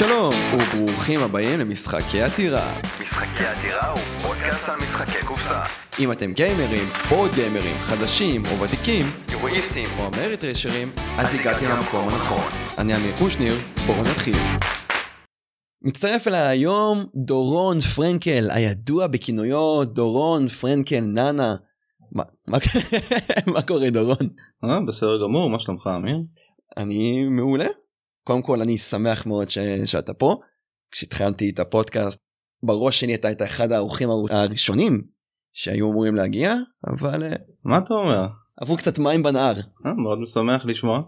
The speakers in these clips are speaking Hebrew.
שלום, וברוכים הבאים למשחקי עתירה. משחקי עתירה הוא פודקאסט על משחקי קופסה. אם אתם גיימרים, או גיימרים, חדשים או ותיקים, יורואיסטים או אמריטרשרים, אז הגעתם למקום הנכון. אני אמיר קושניר, בואו נתחיל. מצטרף אליי היום דורון פרנקל, הידוע בכינויו דורון פרנקל נאנה. מה, מה, מה קורה דורון? אה, בסדר גמור, מה שלומך אמיר? אני מעולה. קודם כל אני שמח מאוד ש... שאתה פה. כשהתחלתי את הפודקאסט בראש שלי אתה היית אחד האורחים הראשונים שהיו אמורים להגיע אבל אה, מה אתה אומר? עברו קצת מים בנהר אה, מאוד משמח לשמוע.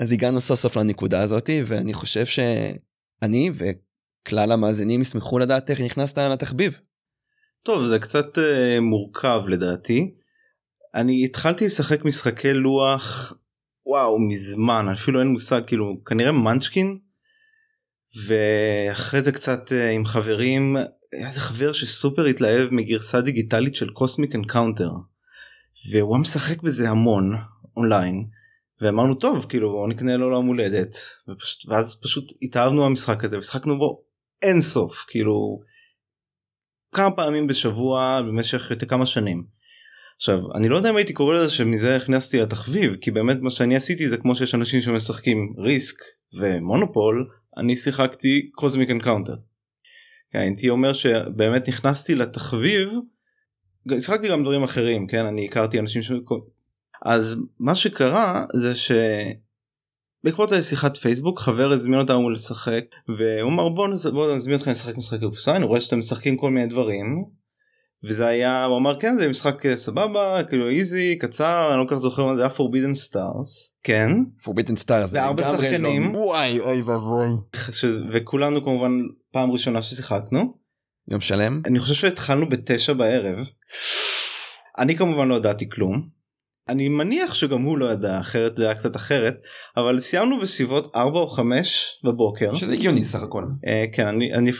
אז הגענו סוף סוף לנקודה הזאתי ואני חושב שאני וכלל המאזינים ישמחו לדעת איך נכנסת לתחביב. טוב זה קצת אה, מורכב לדעתי. אני התחלתי לשחק משחקי לוח וואו מזמן אפילו אין מושג כאילו כנראה Munchkin. ואחרי זה קצת אה, עם חברים היה איזה חבר שסופר התלהב מגרסה דיגיטלית של Cosmic Encounter. והוא משחק בזה המון אונליין. ואמרנו טוב כאילו בוא נקנה לו ליום הולדת ופשוט ואז פשוט התאהבנו במשחק הזה ושחקנו בו אין סוף כאילו כמה פעמים בשבוע במשך יותר כמה שנים. עכשיו אני לא יודע אם הייתי קורא לזה שמזה נכנסתי לתחביב כי באמת מה שאני עשיתי זה כמו שיש אנשים שמשחקים Risk ומונופול אני שיחקתי Cosmic Encounter. כן, הייתי אומר שבאמת נכנסתי לתחביב שיחקתי גם דברים אחרים כן אני הכרתי אנשים ש... אז מה שקרה זה ש... בעקבות שיחת פייסבוק חבר הזמין אותנו לשחק והוא אמר בוא נזמין אותך לשחק משחק קופסה אני רואה שאתם משחקים כל מיני דברים וזה היה הוא אמר כן זה משחק אה, סבבה כאילו איזי קצר אני לא כל כך זוכר מה זה היה forbidden stars. כן. Forbidden stars זה ארבע שחקנים. וואי אוי ואבוי. וכולנו כמובן פעם ראשונה ששיחקנו. יום שלם. אני חושב שהתחלנו בתשע בערב. אני כמובן לא ידעתי כלום אני מניח שגם הוא לא ידע אחרת זה היה קצת אחרת אבל סיימנו בסביבות 4 או 5 בבוקר. שזה הגיוני סך הכל. uh, כן אני אני uh,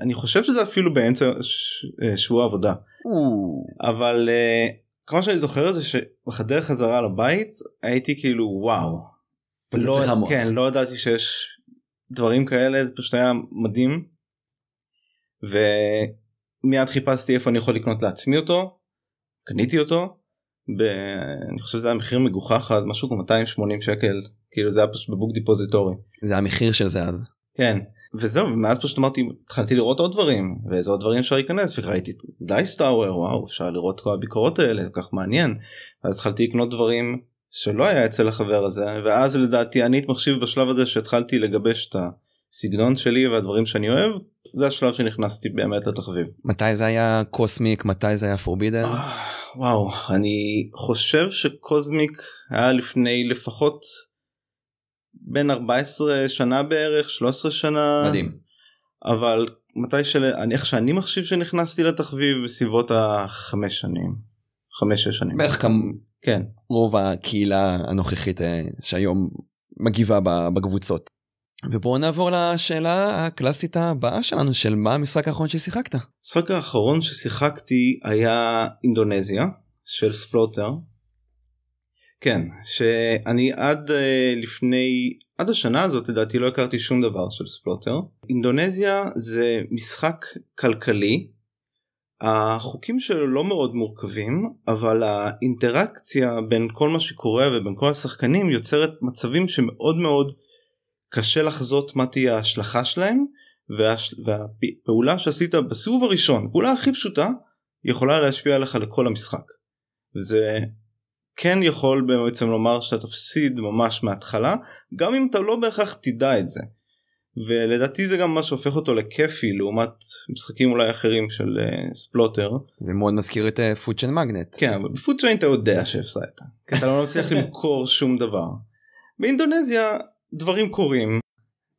אני חושב שזה אפילו באמצע ש, uh, שבוע עבודה. או. אבל uh, כמו שאני זוכר זה שבחדר חזרה לבית הייתי כאילו וואו. לא, כן לא ידעתי שיש דברים כאלה זה פשוט היה מדהים. ומיד חיפשתי איפה אני יכול לקנות לעצמי אותו קניתי אותו. ב... אני חושב שזה היה מחיר מגוחך אז משהו כמו 280 שקל כאילו זה היה פשוט בבוק דיפוזיטורי. זה המחיר של זה אז. כן וזהו ומאז פשוט אמרתי התחלתי לראות עוד דברים ואיזה עוד דברים אפשר להיכנס וראיתי דייסטאוור וואו אפשר לראות כל הביקורות האלה כך מעניין אז התחלתי לקנות דברים שלא היה אצל החבר הזה ואז לדעתי אני מחשיב בשלב הזה שהתחלתי לגבש את הסגנון שלי והדברים שאני אוהב זה השלב שנכנסתי באמת לתחביב. מתי זה היה קוסמיק מתי זה היה פורבידן? אה, וואו אני חושב שקוזמיק היה לפני לפחות בין 14 שנה בערך 13 שנה מדהים אבל מתי של אני איך שאני מחשיב שנכנסתי לתחביב בסביבות החמש שנים חמש שש שנים בערך כמה כן רוב הקהילה הנוכחית אה, שהיום מגיבה בקבוצות. ובואו נעבור לשאלה הקלאסית הבאה שלנו של מה המשחק האחרון ששיחקת. המשחק האחרון ששיחקתי היה אינדונזיה של ספלוטר. כן שאני עד uh, לפני עד השנה הזאת לדעתי לא הכרתי שום דבר של ספלוטר. אינדונזיה זה משחק כלכלי. החוקים שלו לא מאוד מורכבים אבל האינטראקציה בין כל מה שקורה ובין כל השחקנים יוצרת מצבים שמאוד מאוד קשה לחזות מה תהיה ההשלכה שלהם והש... והפעולה שעשית בסיבוב הראשון פעולה הכי פשוטה יכולה להשפיע עליך לכל המשחק. זה כן יכול בעצם לומר שאתה תפסיד ממש מההתחלה גם אם אתה לא בהכרח תדע את זה. ולדעתי זה גם מה שהופך אותו לכיפי לעומת משחקים אולי אחרים של אה, Splotter. זה מאוד מזכיר את פודשן uh, מגנט. כן אבל ב Food Chain אתה יודע שהפסדת. כי אתה לא מצליח למכור שום דבר. באינדונזיה דברים קורים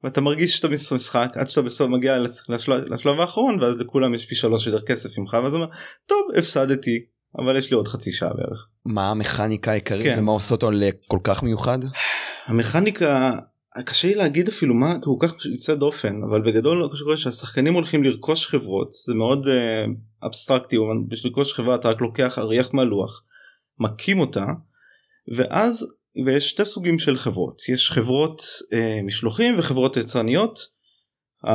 ואתה מרגיש שאתה משחק עד שאתה בסוף מגיע לשלב, לשלב האחרון ואז לכולם יש פי שלוש יותר כסף ממך ואז אומר טוב הפסדתי אבל יש לי עוד חצי שעה בערך. מה המכניקה העיקרית כן. ומה עושה אותו לכל כך מיוחד? המכניקה קשה לי להגיד אפילו מה כל כך יוצא דופן אבל בגדול שקורה שהשחקנים הולכים לרכוש חברות זה מאוד uh, אבסטרקטי בשביל לרכוש חברה אתה רק לוקח אריח מהלוח מקים אותה ואז ויש שתי סוגים של חברות יש חברות אה, משלוחים וחברות יצרניות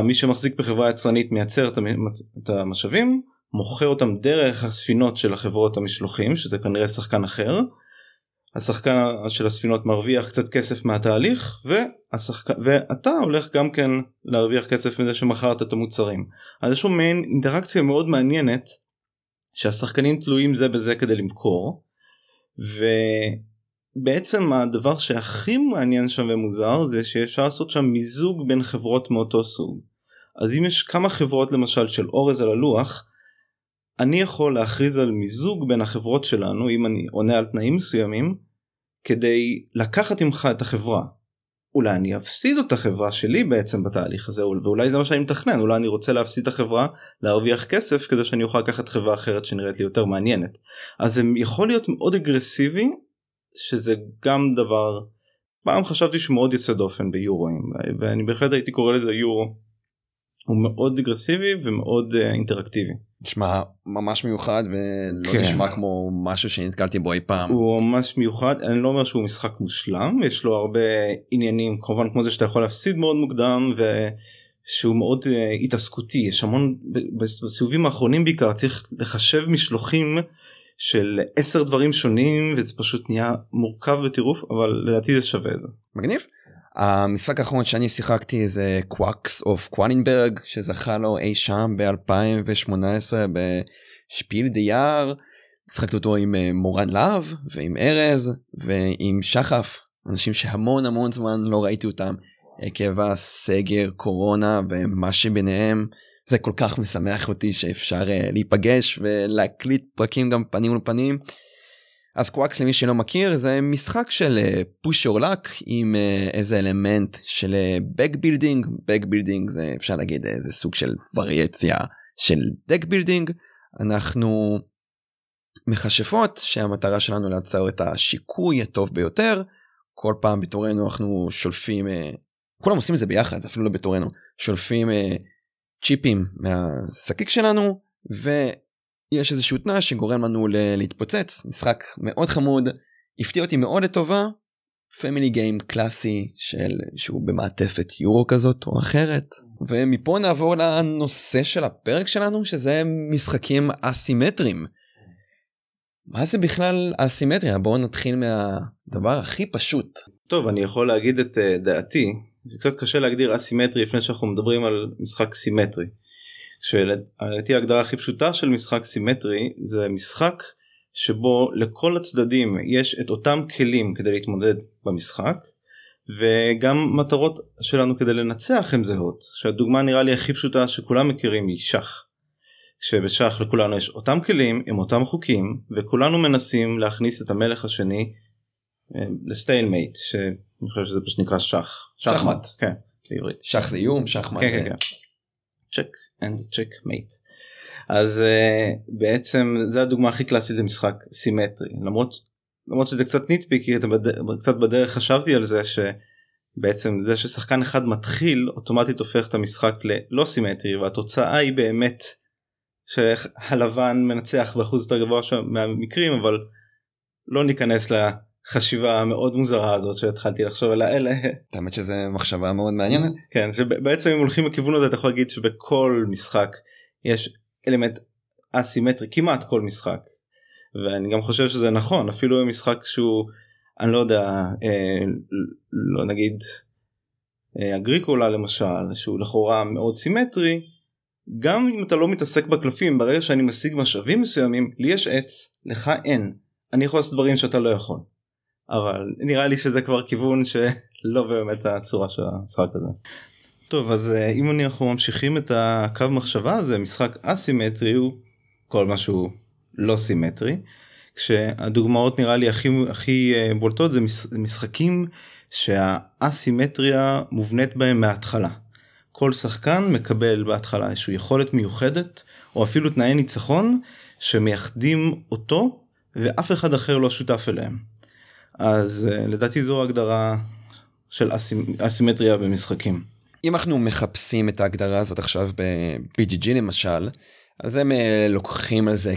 מי שמחזיק בחברה יצרנית מייצר את המצ- את המשאבים מוכר אותם דרך הספינות של החברות המשלוחים שזה כנראה שחקן אחר. השחקן של הספינות מרוויח קצת כסף מהתהליך והשחק... ואתה הולך גם כן להרוויח כסף מזה שמכרת את המוצרים. אז יש פה מעין אינטראקציה מאוד מעניינת שהשחקנים תלויים זה בזה כדי למכור ובעצם הדבר שהכי מעניין שם ומוזר זה שאפשר לעשות שם מיזוג בין חברות מאותו סוג. אז אם יש כמה חברות למשל של אורז על הלוח אני יכול להכריז על מיזוג בין החברות שלנו אם אני עונה על תנאים מסוימים כדי לקחת ממך את החברה. אולי אני אפסיד את החברה שלי בעצם בתהליך הזה ואולי זה מה שאני מתכנן אולי אני רוצה להפסיד את החברה להרוויח כסף כדי שאני אוכל לקחת חברה אחרת שנראית לי יותר מעניינת. אז זה יכול להיות מאוד אגרסיבי שזה גם דבר פעם חשבתי שהוא מאוד יוצא דופן ביורואים ואני בהחלט הייתי קורא לזה יורו. הוא מאוד אגרסיבי ומאוד uh, אינטראקטיבי. נשמע ממש מיוחד ולא כן. נשמע כמו משהו שנתקלתי בו אי פעם. הוא ממש מיוחד אני לא אומר שהוא משחק מושלם יש לו הרבה עניינים כמובן כמו זה שאתה יכול להפסיד מאוד מוקדם ושהוא מאוד אה, התעסקותי יש המון בסיבובים האחרונים בעיקר צריך לחשב משלוחים של עשר דברים שונים וזה פשוט נהיה מורכב בטירוף אבל לדעתי זה שווה את זה. מגניב. המשחק האחרון שאני שיחקתי זה Quacks of Quedlinburg שזכה לו אי שם ב-2018 ב Spiel des Jahres. שיחקתי אותו עם אה, מורן להב ועם ארז ועם שחף אנשים שהמון המון זמן לא ראיתי אותם עקב הסגר קורונה ומה שביניהם זה כל כך משמח אותי שאפשר אה, להיפגש ולהקליט פרקים גם פנים לפנים. אז Quacks למי שלא מכיר זה משחק של push your luck עם אה, איזה אלמנט של bag building bag building זה אפשר להגיד איזה סוג של וריאציה של deck building אנחנו מכשפות שהמטרה שלנו ליצור את השיקוי הטוב ביותר. כל פעם בתורנו אנחנו שולפים אה, כולם עושים את זה ביחד זה אפילו לא בתורנו שולפים אה, צ'יפים מהשקיק שלנו ויש איזשהו תנאי שגורם לנו להתפוצץ. משחק מאוד חמוד הפתיע אותי מאוד לטובה. family game קלאסי של שהוא במעטפת יורו כזאת או אחרת. ומפה נעבור לנושא של הפרק שלנו שזה משחקים אסימטריים. מה זה בכלל אסימטריה? בואו נתחיל מהדבר הכי פשוט. טוב אני יכול להגיד את uh, דעתי זה קצת קשה להגדיר אסימטרי לפני שאנחנו מדברים על משחק סימטרי. שלדעתי ההגדרה הכי פשוטה של משחק סימטרי זה משחק שבו לכל הצדדים יש את אותם כלים כדי להתמודד במשחק וגם מטרות שלנו כדי לנצח הן זהות שהדוגמה נראה לי הכי פשוטה שכולם מכירים היא שח. כשבשח לכולנו יש אותם כלים עם אותם חוקים וכולנו מנסים להכניס את המלך השני אה, ל stalemate שאני חושב שזה פשוט נקרא שח. שחמט. כן, בעברית. שח זה איום שחמט כן, כן, כן. check and checkmate. אז אה, בעצם זה הדוגמה הכי קלאסית למשחק סימטרי למרות למרות שזה קצת ניטפיקי אתה בד... קצת בדרך חשבתי על זה שבעצם זה ששחקן אחד מתחיל אוטומטית הופך את המשחק ללא סימטרי והתוצאה היא באמת שהלבן מנצח באחוז יותר גבוה מהמקרים אבל לא ניכנס לחשיבה המאוד מוזרה הזאת שהתחלתי לחשוב על האלה האמת שזה מחשבה מאוד מעניינת. כן שבעצם אם הולכים לכיוון הזה אתה יכול להגיד שבכל משחק יש אלמנט אסימטרי כמעט כל משחק. ואני גם חושב שזה נכון אפילו במשחק שהוא אני לא יודע אה, לא נגיד אה, אגריקולה למשל שהוא לכאורה מאוד סימטרי גם אם אתה לא מתעסק בקלפים ברגע שאני משיג משאבים מסוימים לי יש עץ לך אין. אני יכול לעשות דברים שאתה לא יכול אבל נראה לי שזה כבר כיוון שלא באמת הצורה של המשחק הזה. טוב אז אה, אם אנחנו ממשיכים את הקו מחשבה הזה משחק אסימטרי הוא כל משהו לא סימטרי כשהדוגמאות נראה לי הכי הכי אה, בולטות זה מש- משחקים שהאסימטריה מובנית בהם מההתחלה. כל שחקן מקבל בהתחלה איזושהי יכולת מיוחדת או אפילו תנאי ניצחון שמייחדים אותו ואף אחד אחר לא שותף אליהם. אז אה, לדעתי זו הגדרה של אסימ- אסימטריה במשחקים. אם אנחנו מחפשים את ההגדרה הזאת עכשיו ב-BGG למשל אז הם אה, לוקחים על זה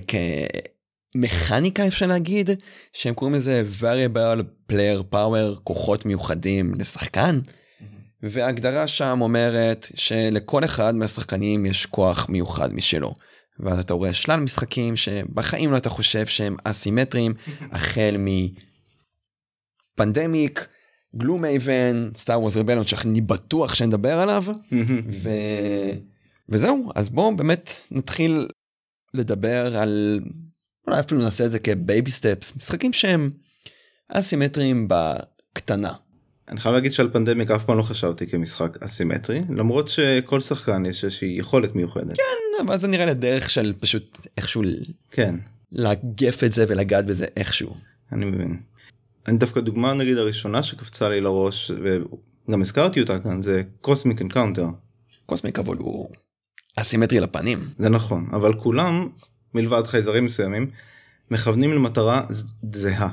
כמכניקה אפשר להגיד שהם קוראים לזה variable player power כוחות מיוחדים לשחקן וההגדרה שם אומרת שלכל אחד מהשחקנים יש כוח מיוחד משלו. ואז אתה רואה שלל משחקים שבחיים לא אתה חושב שהם אסימטריים, החל מ Pandemic, Gloomhaven, Star Wars Rebellion שאני בטוח שנדבר עליו, ו... וזהו, אז בואו באמת נתחיל לדבר על, אולי אפילו נעשה את זה כבייבי סטפס, משחקים שהם אסימטריים בקטנה. אני חייב להגיד שעל Pandemic אף פעם לא חשבתי כמשחק אסימטרי למרות שכל שחקן יש איזושהי יכולת מיוחדת. כן, אבל זה נראה לי דרך של פשוט איכשהו כן, לאגף את זה ולגעת בזה איכשהו. אני מבין. אני דווקא דוגמה נגיד הראשונה שקפצה לי לראש וגם הזכרתי אותה כאן זה Cosmic Encounter. Cosmic אבל הוא אסימטרי לפנים. זה נכון אבל כולם מלבד חייזרים מסוימים מכוונים למטרה זהה.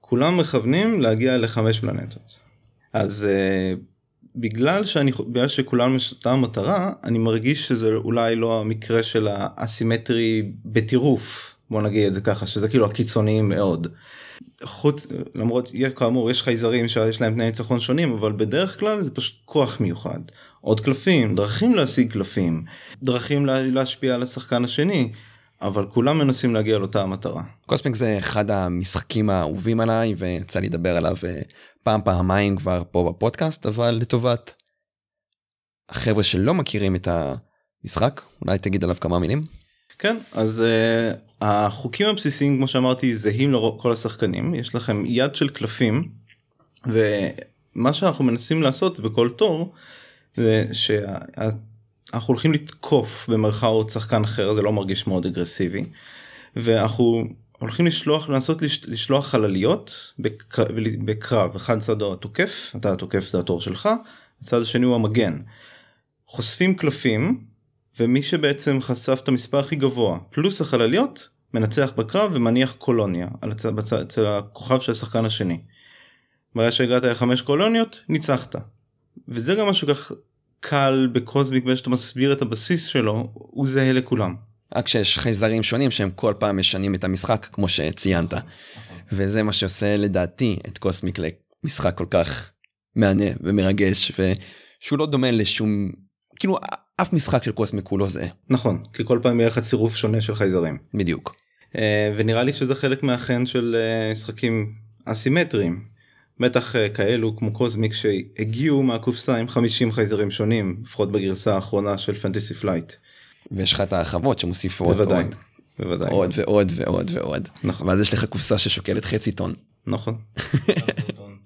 כולם מכוונים להגיע לחמש פלנטות. אז אה, בגלל שאני בגלל שכולם יש אותה מטרה אני מרגיש שזה אולי לא המקרה של האסימטרי בטירוף בוא נגיד את זה ככה שזה כאילו הקיצוניים מאוד. חוץ למרות כאמור יש חייזרים שיש להם תנאי ניצחון שונים אבל בדרך כלל זה פשוט כוח מיוחד עוד קלפים דרכים להשיג קלפים דרכים לה, להשפיע על השחקן השני אבל כולם מנסים להגיע לאותה המטרה. קוסמיק זה אחד המשחקים האהובים עליי ויצא לי לדבר עליו אה, פעם פעמיים כבר פה בפודקאסט אבל לטובת החבר'ה שלא מכירים את המשחק אולי תגיד עליו כמה מילים. כן אז uh, החוקים הבסיסיים כמו שאמרתי זהים לכל השחקנים יש לכם יד של קלפים ומה שאנחנו מנסים לעשות בכל תור זה שאנחנו הולכים לתקוף במרכאות שחקן אחר זה לא מרגיש מאוד אגרסיבי ואנחנו הולכים לשלוח לנסות לש, לשלוח חלליות בקר, בקרב אחד צד התוקף אתה התוקף זה התור שלך הצד השני הוא המגן. חושפים קלפים ומי שבעצם חשף את המספר הכי גבוה פלוס החלליות מנצח בקרב ומניח קולוניה על הצד, בצד, אצל הכוכב של השחקן השני. ברגע שהגעת לחמש קולוניות ניצחת. וזה גם משהו כך קל בקוזמיק ושאתה מסביר את הבסיס שלו הוא זהה לכולם. רק שיש חייזרים שונים שהם כל פעם משנים את המשחק כמו שציינת. וזה מה שעושה לדעתי את קוסמיק למשחק כל כך מהנה ומרגש ושהוא לא דומה לשום כאילו אף משחק של Cosmic הוא לא זהה. נכון כי כל פעם יהיה לך צירוף שונה של חייזרים. בדיוק. אה, ונראה לי שזה חלק מהחן של אה, משחקים אסימטריים. בטח אה, כאלו כמו Cosmic שהגיעו מהקופסה עם 50 חייזרים שונים לפחות בגרסה האחרונה של Fantasy Flight. ויש לך את ההרחבות שמוסיפות בוודאי. עוד, בוודאי. עוד ועוד ועוד ועוד. נכון. ואז יש לך קופסה ששוקלת חצי טון. נכון.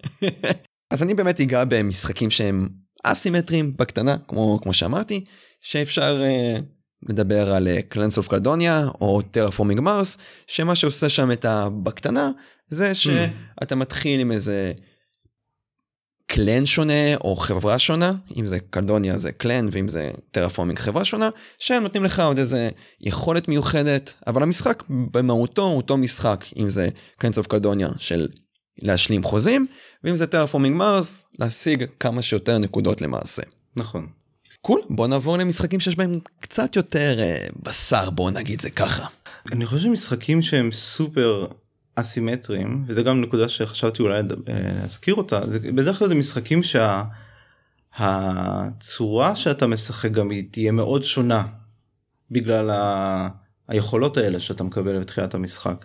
אז אני באמת אגע במשחקים שהם אסימטריים בקטנה כמו כמו שאמרתי שאפשר אה, לדבר על Clans of Caledonia או Terraforming Mars שמה שעושה שם את הבקטנה זה שאתה מתחיל עם איזה clan שונה או חברה שונה אם זה Caledonia זה clan ואם זה Terraforming חברה שונה שהם נותנים לך עוד איזה יכולת מיוחדת אבל המשחק במהותו הוא אותו משחק אם זה Clans of Caledonia של להשלים חוזים ואם זה Terraforming Mars להשיג כמה שיותר נקודות למעשה. נכון. cool בוא נעבור למשחקים שיש בהם קצת יותר אה, בשר בוא נגיד זה ככה. אני חושב שמשחקים שהם סופר אסימטריים וזה גם נקודה שחשבתי אולי אה, להזכיר אותה זה בדרך כלל זה משחקים שהצורה שאתה משחק גם היא תהיה מאוד שונה בגלל ה... היכולות האלה שאתה מקבל בתחילת המשחק.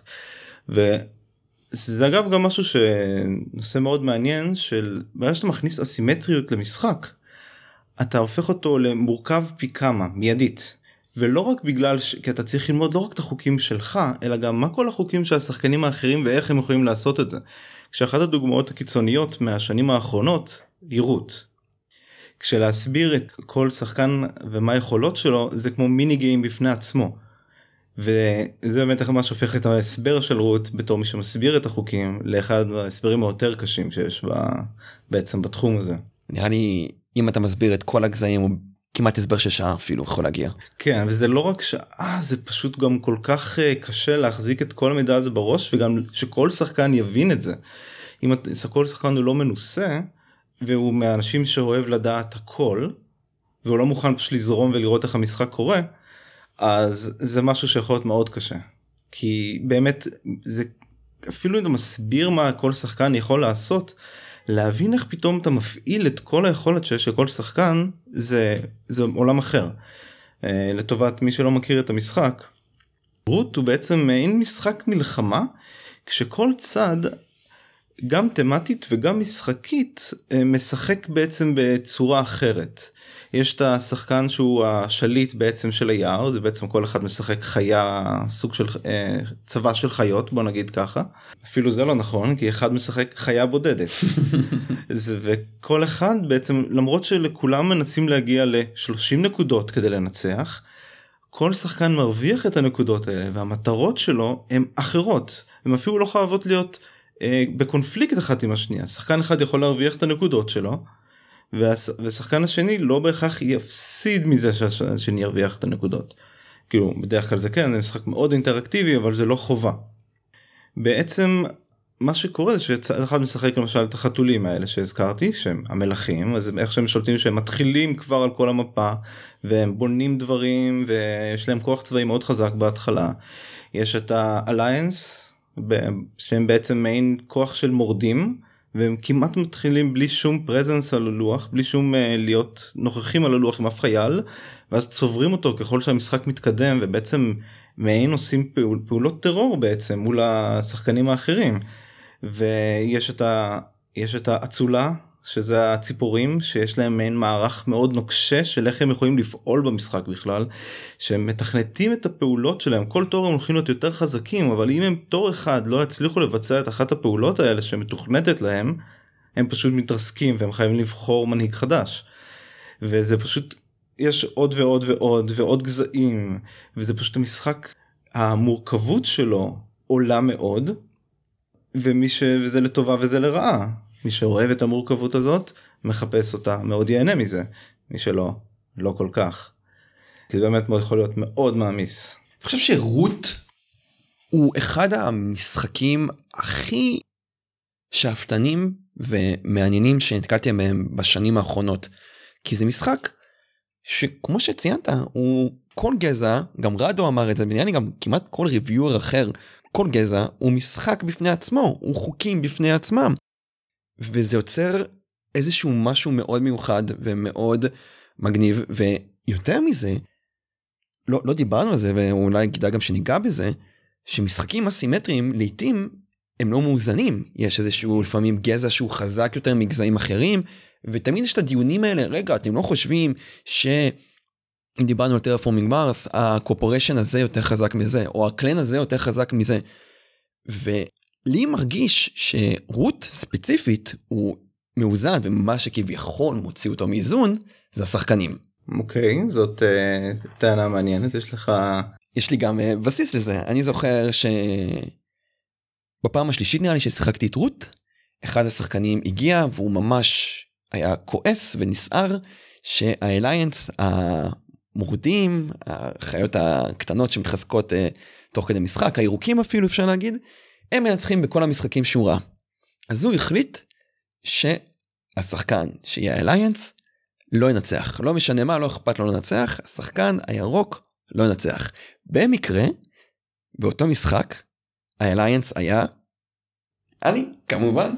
וזה אגב גם משהו שנושא מאוד מעניין של ברגע שאתה מכניס אסימטריות למשחק אתה הופך אותו למורכב פי כמה מיידית. ולא רק בגלל ש... כי אתה צריך ללמוד לא רק את החוקים שלך אלא גם מה כל החוקים של השחקנים האחרים ואיך הם יכולים לעשות את זה. כשאחת הדוגמאות הקיצוניות מהשנים האחרונות היא רות. כשלהסביר את כל שחקן ומה היכולות שלו זה כמו מיני גיים בפני עצמו. וזה באמת מה שהופך את ההסבר של רות בתור מי שמסביר את החוקים לאחד ההסברים היותר קשים שיש בה, בעצם בתחום הזה. נראה לי אם אתה מסביר את כל הגזעים הוא כמעט הסבר של שעה אפילו יכול להגיע. כן וזה לא רק שעה זה פשוט גם כל כך uh, קשה להחזיק את כל המידע הזה בראש וגם שכל שחקן יבין את זה. אם את- כל שחקן הוא לא מנוסה והוא מהאנשים שאוהב לדעת הכל והוא לא מוכן פשוט לזרום ולראות איך המשחק קורה אז זה משהו שיכול להיות מאוד קשה. כי באמת זה אפילו אם אתה מסביר מה כל שחקן יכול לעשות להבין איך פתאום אתה מפעיל את כל היכולת שיש לכל שחקן זה זה עולם אחר. אה, לטובת מי שלא מכיר את המשחק. רוט הוא בעצם מעין משחק מלחמה כשכל צד גם תמטית וגם משחקית אה, משחק בעצם בצורה אחרת. יש את השחקן שהוא השליט בעצם של היער זה בעצם כל אחד משחק חיה סוג של אה, צבא של חיות בוא נגיד ככה. אפילו זה לא נכון כי אחד משחק חיה בודדת. זה, וכל אחד בעצם למרות שלכולם מנסים להגיע ל-30 נקודות כדי לנצח כל שחקן מרוויח את הנקודות האלה והמטרות שלו הן אחרות. הן אפילו לא חייבות להיות אה, בקונפליקט אחת עם השנייה. שחקן אחד יכול להרוויח את הנקודות שלו והשחקן השני לא בהכרח יפסיד מזה שהשני ירוויח את הנקודות. כאילו בדרך כלל זה כן זה משחק מאוד אינטראקטיבי אבל זה לא חובה. בעצם מה שקורה זה שצד אחד משחק למשל את החתולים האלה שהזכרתי שהם המלכים אז איך שהם שולטים שהם מתחילים כבר על כל המפה והם בונים דברים ויש להם כוח צבאי מאוד חזק בהתחלה. יש את האליינס שהם בעצם מעין כוח של מורדים והם כמעט מתחילים בלי שום פרזנס על הלוח בלי שום uh, להיות נוכחים על הלוח עם אף חייל ואז צוברים אותו ככל שהמשחק מתקדם ובעצם מעין עושים פעול, פעולות טרור בעצם מול השחקנים האחרים. ויש את, ה, יש את האצולה שזה הציפורים שיש להם מעין מערך מאוד נוקשה של איך הם יכולים לפעול במשחק בכלל שהם מתכנתים את הפעולות שלהם כל תור הם הולכים להיות יותר חזקים אבל אם הם תור אחד לא יצליחו לבצע את אחת הפעולות האלה שמתוכנתת להם הם פשוט מתרסקים והם חייבים לבחור מנהיג חדש. וזה פשוט יש עוד ועוד ועוד ועוד גזעים וזה פשוט המשחק המורכבות שלו עולה מאוד ומי ש... וזה לטובה וזה לרעה מי שאוהב את המורכבות הזאת מחפש אותה מאוד ייהנה מזה מי שלא לא כל כך. כי זה באמת יכול להיות מאוד מעמיס. אני חושב שרות הוא אחד המשחקים הכי שאפתנים ומעניינים שנתקלתי מהם בשנים האחרונות כי זה משחק שכמו שציינת הוא כל גזע גם רדו אמר את זה נראה לי גם כמעט כל ריוויור אחר כל גזע הוא משחק בפני עצמו הוא חוקים בפני עצמם וזה יוצר איזשהו משהו מאוד מיוחד ומאוד מגניב ויותר מזה לא, לא דיברנו על זה ואולי כדאי גם שניגע בזה שמשחקים אסימטריים לעתים הם לא מאוזנים יש איזשהו לפעמים גזע שהוא חזק יותר מגזעים אחרים ותמיד יש את הדיונים האלה רגע אתם לא חושבים ש... אם דיברנו על Terraforming Mars ה corporation הזה יותר חזק מזה או ה clan הזה יותר חזק מזה. לי מרגיש ש Root ספציפית הוא מאוזן ומה שכביכול מוציא אותו מאיזון זה השחקנים. אוקיי okay, זאת uh, טענה מעניינת יש לך יש לי גם uh, בסיס לזה אני זוכר שבפעם השלישית נראה לי ששיחקתי את Root אחד השחקנים הגיע והוא ממש היה כועס ונסער שהאליינס המורדים החיות הקטנות שמתחזקות uh, תוך כדי משחק הירוקים אפילו אפשר להגיד הם מנצחים בכל המשחקים שהוא ראה. אז הוא החליט שהשחקן שיהיה אליינס לא ינצח. לא משנה מה לא אכפת לו לנצח השחקן הירוק לא ינצח. במקרה באותו משחק האליינס היה אני כמובן.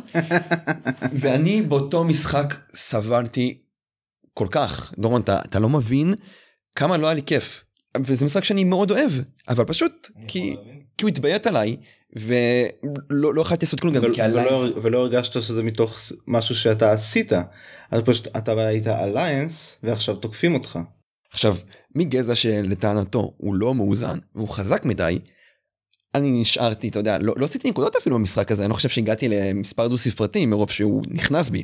ואני באותו משחק סבלתי כל כך. דורון אתה, אתה לא מבין כמה לא היה לי כיף. וזה משחק שאני מאוד אוהב אבל פשוט כי, כי הוא התביית עליי ולא לא יכולתי לעשות כלום גם כי ולא, ולא הרגשת שזה מתוך משהו שאתה עשית אז פשוט אתה היית אליינס ועכשיו תוקפים אותך. עכשיו מגזע שלטענתו הוא לא מאוזן והוא חזק מדי. אני נשארתי אתה יודע לא, לא עשיתי נקודות אפילו במשחק הזה אני לא חושב שהגעתי למספר דו ספרתי מרוב שהוא נכנס בי.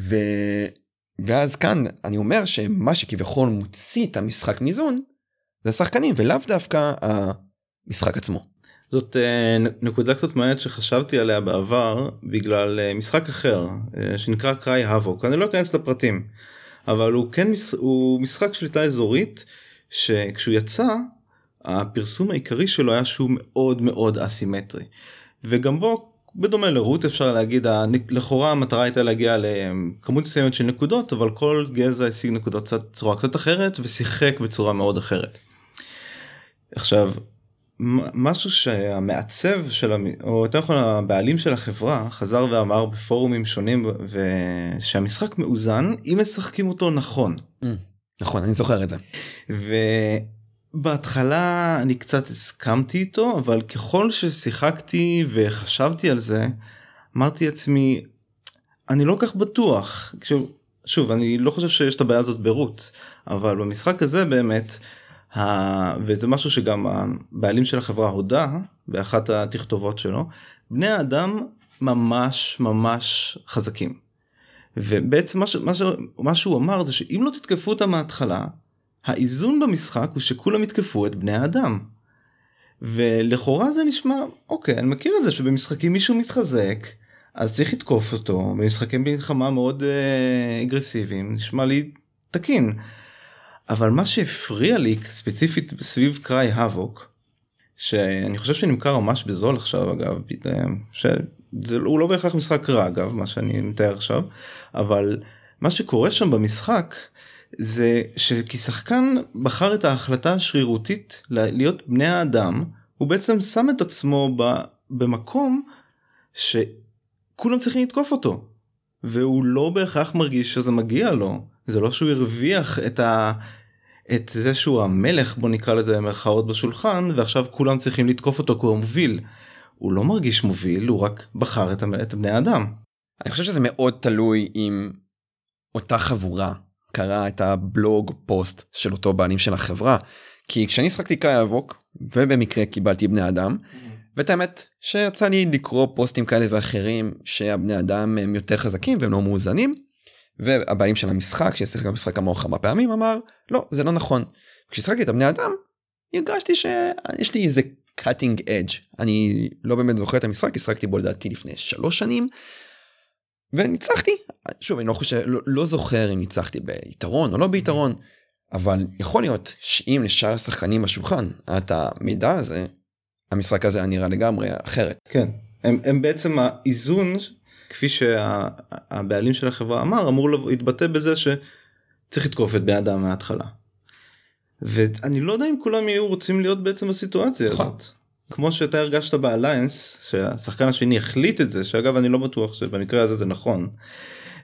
ו... ואז כאן אני אומר שמה שכביכול מוציא את המשחק מאיזון זה השחקנים ולאו דווקא המשחק עצמו. זאת אה, נקודה קצת מעניינת שחשבתי עליה בעבר בגלל אה, משחק אחר אה, שנקרא קריי האבוק אני לא אכנס לפרטים אבל הוא כן הוא משחק שליטה אזורית שכשהוא יצא הפרסום העיקרי שלו היה שהוא מאוד מאוד אסימטרי וגם בו בדומה לרות אפשר להגיד לכאורה המטרה הייתה להגיע לכמות מסוימת של נקודות אבל כל גזע השיג נקודות קצת צורה קצת אחרת ושיחק בצורה מאוד אחרת. עכשיו משהו שהמעצב של המ... או יותר נכון הבעלים של החברה חזר ואמר בפורומים שונים ושהמשחק מאוזן אם משחקים אותו נכון. נכון אני זוכר את זה. ובהתחלה אני קצת הסכמתי איתו אבל ככל ששיחקתי וחשבתי על זה אמרתי לעצמי אני לא כך בטוח שוב, אני לא חושב שיש את הבעיה הזאת ברוט אבל במשחק הזה באמת. וזה משהו שגם הבעלים של החברה הודה באחת התכתובות שלו בני האדם ממש ממש חזקים. ובעצם מה, ש... מה, ש... מה שהוא אמר זה שאם לא תתקפו אותם מההתחלה האיזון במשחק הוא שכולם יתקפו את בני האדם. ולכאורה זה נשמע אוקיי אני מכיר את זה שבמשחקים מישהו מתחזק אז צריך לתקוף אותו במשחקי מלחמה מאוד אה, אגרסיביים נשמע לי תקין. אבל מה שהפריע לי ספציפית סביב קריי האבוק שאני חושב שנמכר ממש בזול עכשיו אגב אה, שזה הוא לא בהכרח משחק רע אגב מה שאני מתאר עכשיו אבל מה שקורה שם במשחק זה שכשחקן בחר את ההחלטה השרירותית להיות בני האדם הוא בעצם שם את עצמו ב, במקום שכולם צריכים לתקוף אותו והוא לא בהכרח מרגיש שזה מגיע לו זה לא שהוא הרוויח את ה... את זה שהוא המלך בוא נקרא לזה במרכאות בשולחן ועכשיו כולם צריכים לתקוף אותו כי הוא מוביל. הוא לא מרגיש מוביל הוא רק בחר את, את בני האדם. אני חושב שזה מאוד תלוי אם אותה חבורה קרא את הבלוג פוסט של אותו בעלים של החברה כי כשאני שחקתי קאי אבוק ובמקרה קיבלתי בני אדם ואת האמת שיצא לי לקרוא פוסטים כאלה ואחרים שהבני אדם הם יותר חזקים והם לא מאוזנים והבעלים של המשחק ששיחק במשחק כמוהו כמה פעמים אמר לא זה לא נכון. כששחקתי את הבני אדם הרגשתי שיש לי איזה cutting edge אני לא באמת זוכר את המשחק השחקתי בו לדעתי לפני שלוש שנים. וניצחתי שוב אני לא חושב לא, לא זוכר אם ניצחתי ביתרון או לא ביתרון אבל יכול להיות שאם לשאר השחקנים בשולחן את המידע הזה המשחק הזה היה נראה לגמרי אחרת. כן הם, הם בעצם האיזון כפי שהבעלים של החברה אמר אמור להתבטא בזה שצריך לתקוף את בני אדם מההתחלה. ואני לא יודע אם כולם יהיו רוצים להיות בעצם בסיטואציה נכון. הזאת. כמו שאתה הרגשת באליינס שהשחקן השני החליט את זה שאגב אני לא בטוח שבמקרה הזה זה נכון.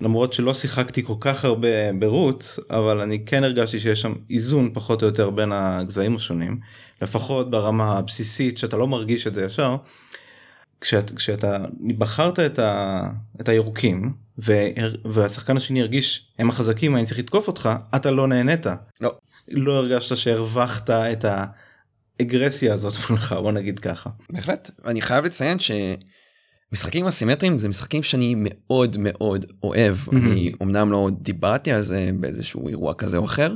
למרות שלא שיחקתי כל כך הרבה ברוט אבל אני כן הרגשתי שיש שם איזון פחות או יותר בין הגזעים השונים לפחות ברמה הבסיסית שאתה לא מרגיש את זה ישר. כשאת, כשאתה בחרת את, ה, את הירוקים והשחקן השני הרגיש הם החזקים אני צריך לתקוף אותך אתה לא נהנית. לא. לא הרגשת שהרווחת את האגרסיה הזאת מולך בוא נגיד ככה. בהחלט אני חייב לציין שמשחקים אסימטריים זה משחקים שאני מאוד מאוד אוהב אני אמנם לא דיברתי על זה באיזשהו אירוע כזה או אחר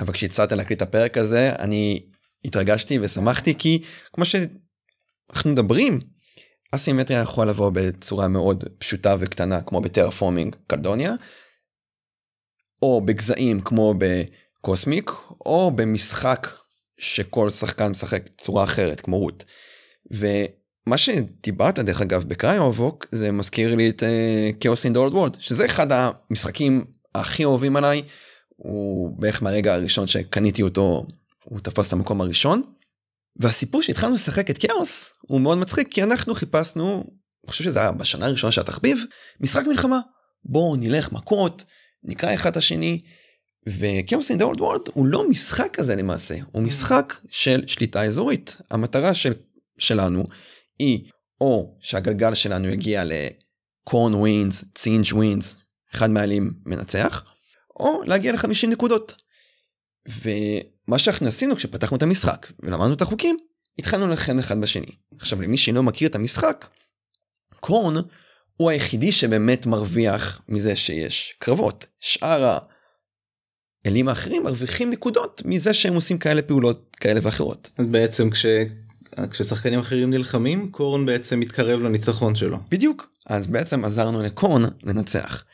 אבל כשהצעת להקליט את הפרק הזה אני התרגשתי ושמחתי כי כמו שאנחנו מדברים אסימטריה יכול לבוא בצורה מאוד פשוטה וקטנה כמו בטרפורמינג קלדוניה או בגזעים כמו בקוסמיק או במשחק שכל שחקן משחק צורה אחרת כמו רוט. ומה שדיברת דרך אגב בקריובוק זה מזכיר לי את כאוס אין דולד וולד שזה אחד המשחקים הכי אוהבים עליי הוא בערך מהרגע הראשון שקניתי אותו הוא תפס את המקום הראשון. והסיפור שהתחלנו לשחק את כאוס הוא מאוד מצחיק כי אנחנו חיפשנו אני חושב שזה היה בשנה הראשונה של התחביב משחק מלחמה. בואו נלך מכות נקרע אחד את השני ו Chaos in the Old World הוא לא משחק כזה למעשה הוא משחק של שליטה אזורית. המטרה של שלנו היא או שהגלגל שלנו יגיע ל Khorne wins Tzeentch wins אחד מהאלים מנצח או להגיע ל-50 נקודות. ומה שאנחנו עשינו כשפתחנו את המשחק ולמדנו את החוקים התחלנו לכן אחד בשני. עכשיו למי שלא מכיר את המשחק קורן הוא היחידי שבאמת מרוויח מזה שיש קרבות שאר האלים האחרים מרוויחים נקודות מזה שהם עושים כאלה פעולות כאלה ואחרות. אז בעצם כש... כששחקנים אחרים נלחמים קורן בעצם מתקרב לניצחון שלו. בדיוק אז בעצם עזרנו לקורן לנצח.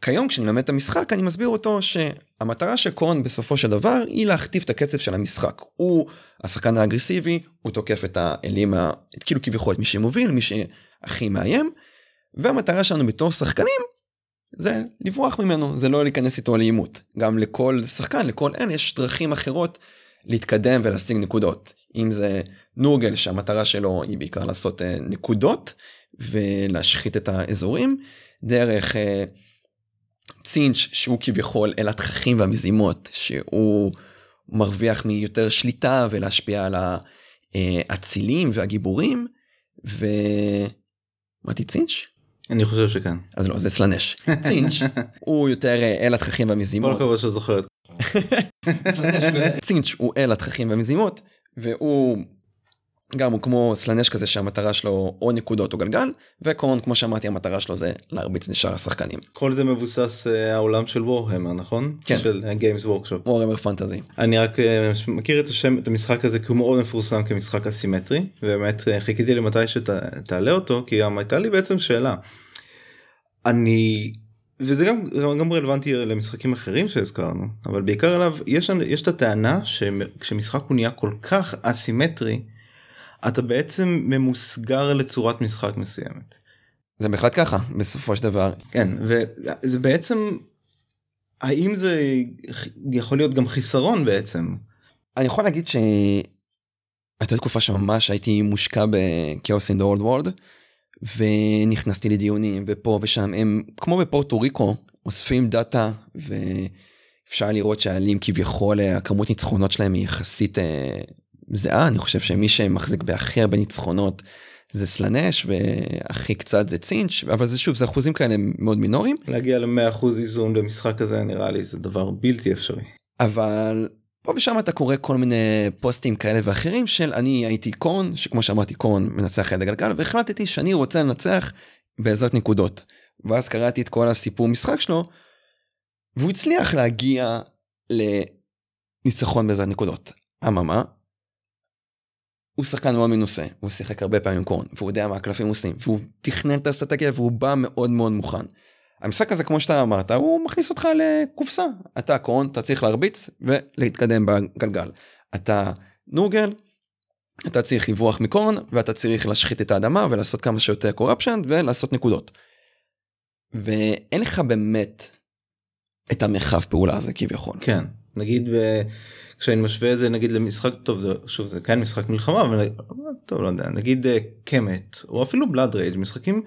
וכיום כשאני לומד את המשחק אני מסביר אותו שהמטרה של קורן בסופו של דבר היא להכתיב את הקצב של המשחק. הוא השחקן האגרסיבי הוא תוקף את האלים ה... כאילו כביכול את מי שמוביל מי שהכי מאיים. והמטרה שלנו בתור שחקנים זה לברוח ממנו זה לא להיכנס איתו לעימות גם לכל שחקן לכל אלה יש דרכים אחרות להתקדם ולהשיג נקודות. אם זה נורגל שהמטרה שלו היא בעיקר לעשות אה, נקודות ולהשחית את האזורים, דרך אה, צינץ' שהוא כביכול אל התככים והמזימות, שהוא מרוויח מיותר שליטה ולהשפיע על האצילים והגיבורים, ו... אמרתי צינץ'? אני חושב שכן. אז לא, זה סלנש. צינץ' הוא יותר אה, אל התככים כל והמזימות. הכבוד שזוכר את צינץ' הוא אל התככים והמזימות, והוא גם הוא כמו סלנש כזה שהמטרה שלו או נקודות או גלגל, וקורן כמו שאמרתי המטרה שלו זה להרביץ לשאר השחקנים. כל זה מבוסס אה, העולם של וורהמר נכון? כן. של גיימס וורקשופ. וורמר פנטזי. אני רק אה, מכיר את השם את המשחק הזה כי הוא מאוד מפורסם כמשחק אסימטרי ובאמת אה, חיכיתי למתי שתעלה אותו כי גם הייתה לי בעצם שאלה. אני וזה גם גם רלוונטי למשחקים אחרים שהזכרנו אבל בעיקר עליו יש יש את הטענה שכשמשחק הוא נהיה כל כך אסימטרי אתה בעצם ממוסגר לצורת משחק מסוימת. זה בהחלט ככה בסופו של דבר. כן וזה בעצם האם זה יכול להיות גם חיסרון בעצם אני יכול להגיד שהייתה תקופה שממש הייתי מושקע בכאוס אין דה אולד וורד ונכנסתי לדיונים ופה ושם הם כמו בפורטו ריקו אוספים דאטה ואפשר לראות שהעלים כביכול הכמות ניצחונות שלהם היא יחסית אה, זהה אני חושב שמי שמחזיק בהכי הרבה ניצחונות זה סלנש והכי קצת זה צינץ' אבל זה שוב זה אחוזים כאלה מאוד מינוריים להגיע ל-100% איזון במשחק הזה נראה לי זה דבר בלתי אפשרי. אבל פה ושם אתה קורא כל מיני פוסטים כאלה ואחרים של אני הייתי קורן שכמו שאמרתי קורן מנצח את הגלגל והחלטתי שאני רוצה לנצח בעזרת נקודות. ואז קראתי את כל הסיפור משחק שלו והוא הצליח להגיע לניצחון בעזרת נקודות. אממה הוא שחקן מאוד מנוסה, הוא שיחק הרבה פעמים קורן, והוא יודע מה הקלפים עושים, והוא תכנן את האסטרטגיה והוא בא מאוד מאוד מוכן. המשחק הזה כמו שאתה אמרת הוא מכניס אותך לקופסה אתה קורן אתה צריך להרביץ ולהתקדם בגלגל אתה נורגל אתה צריך לברוח מקורן ואתה צריך להשחית את האדמה ולעשות כמה שיותר קורפשן ולעשות נקודות. ואין לך באמת את המרחב פעולה הזה כביכול. כן נגיד ב... כשאני משווה את זה נגיד למשחק טוב זה שוב זה כן משחק מלחמה אבל טוב לא יודע נגיד אה, קמט או אפילו בלאד רייג' משחקים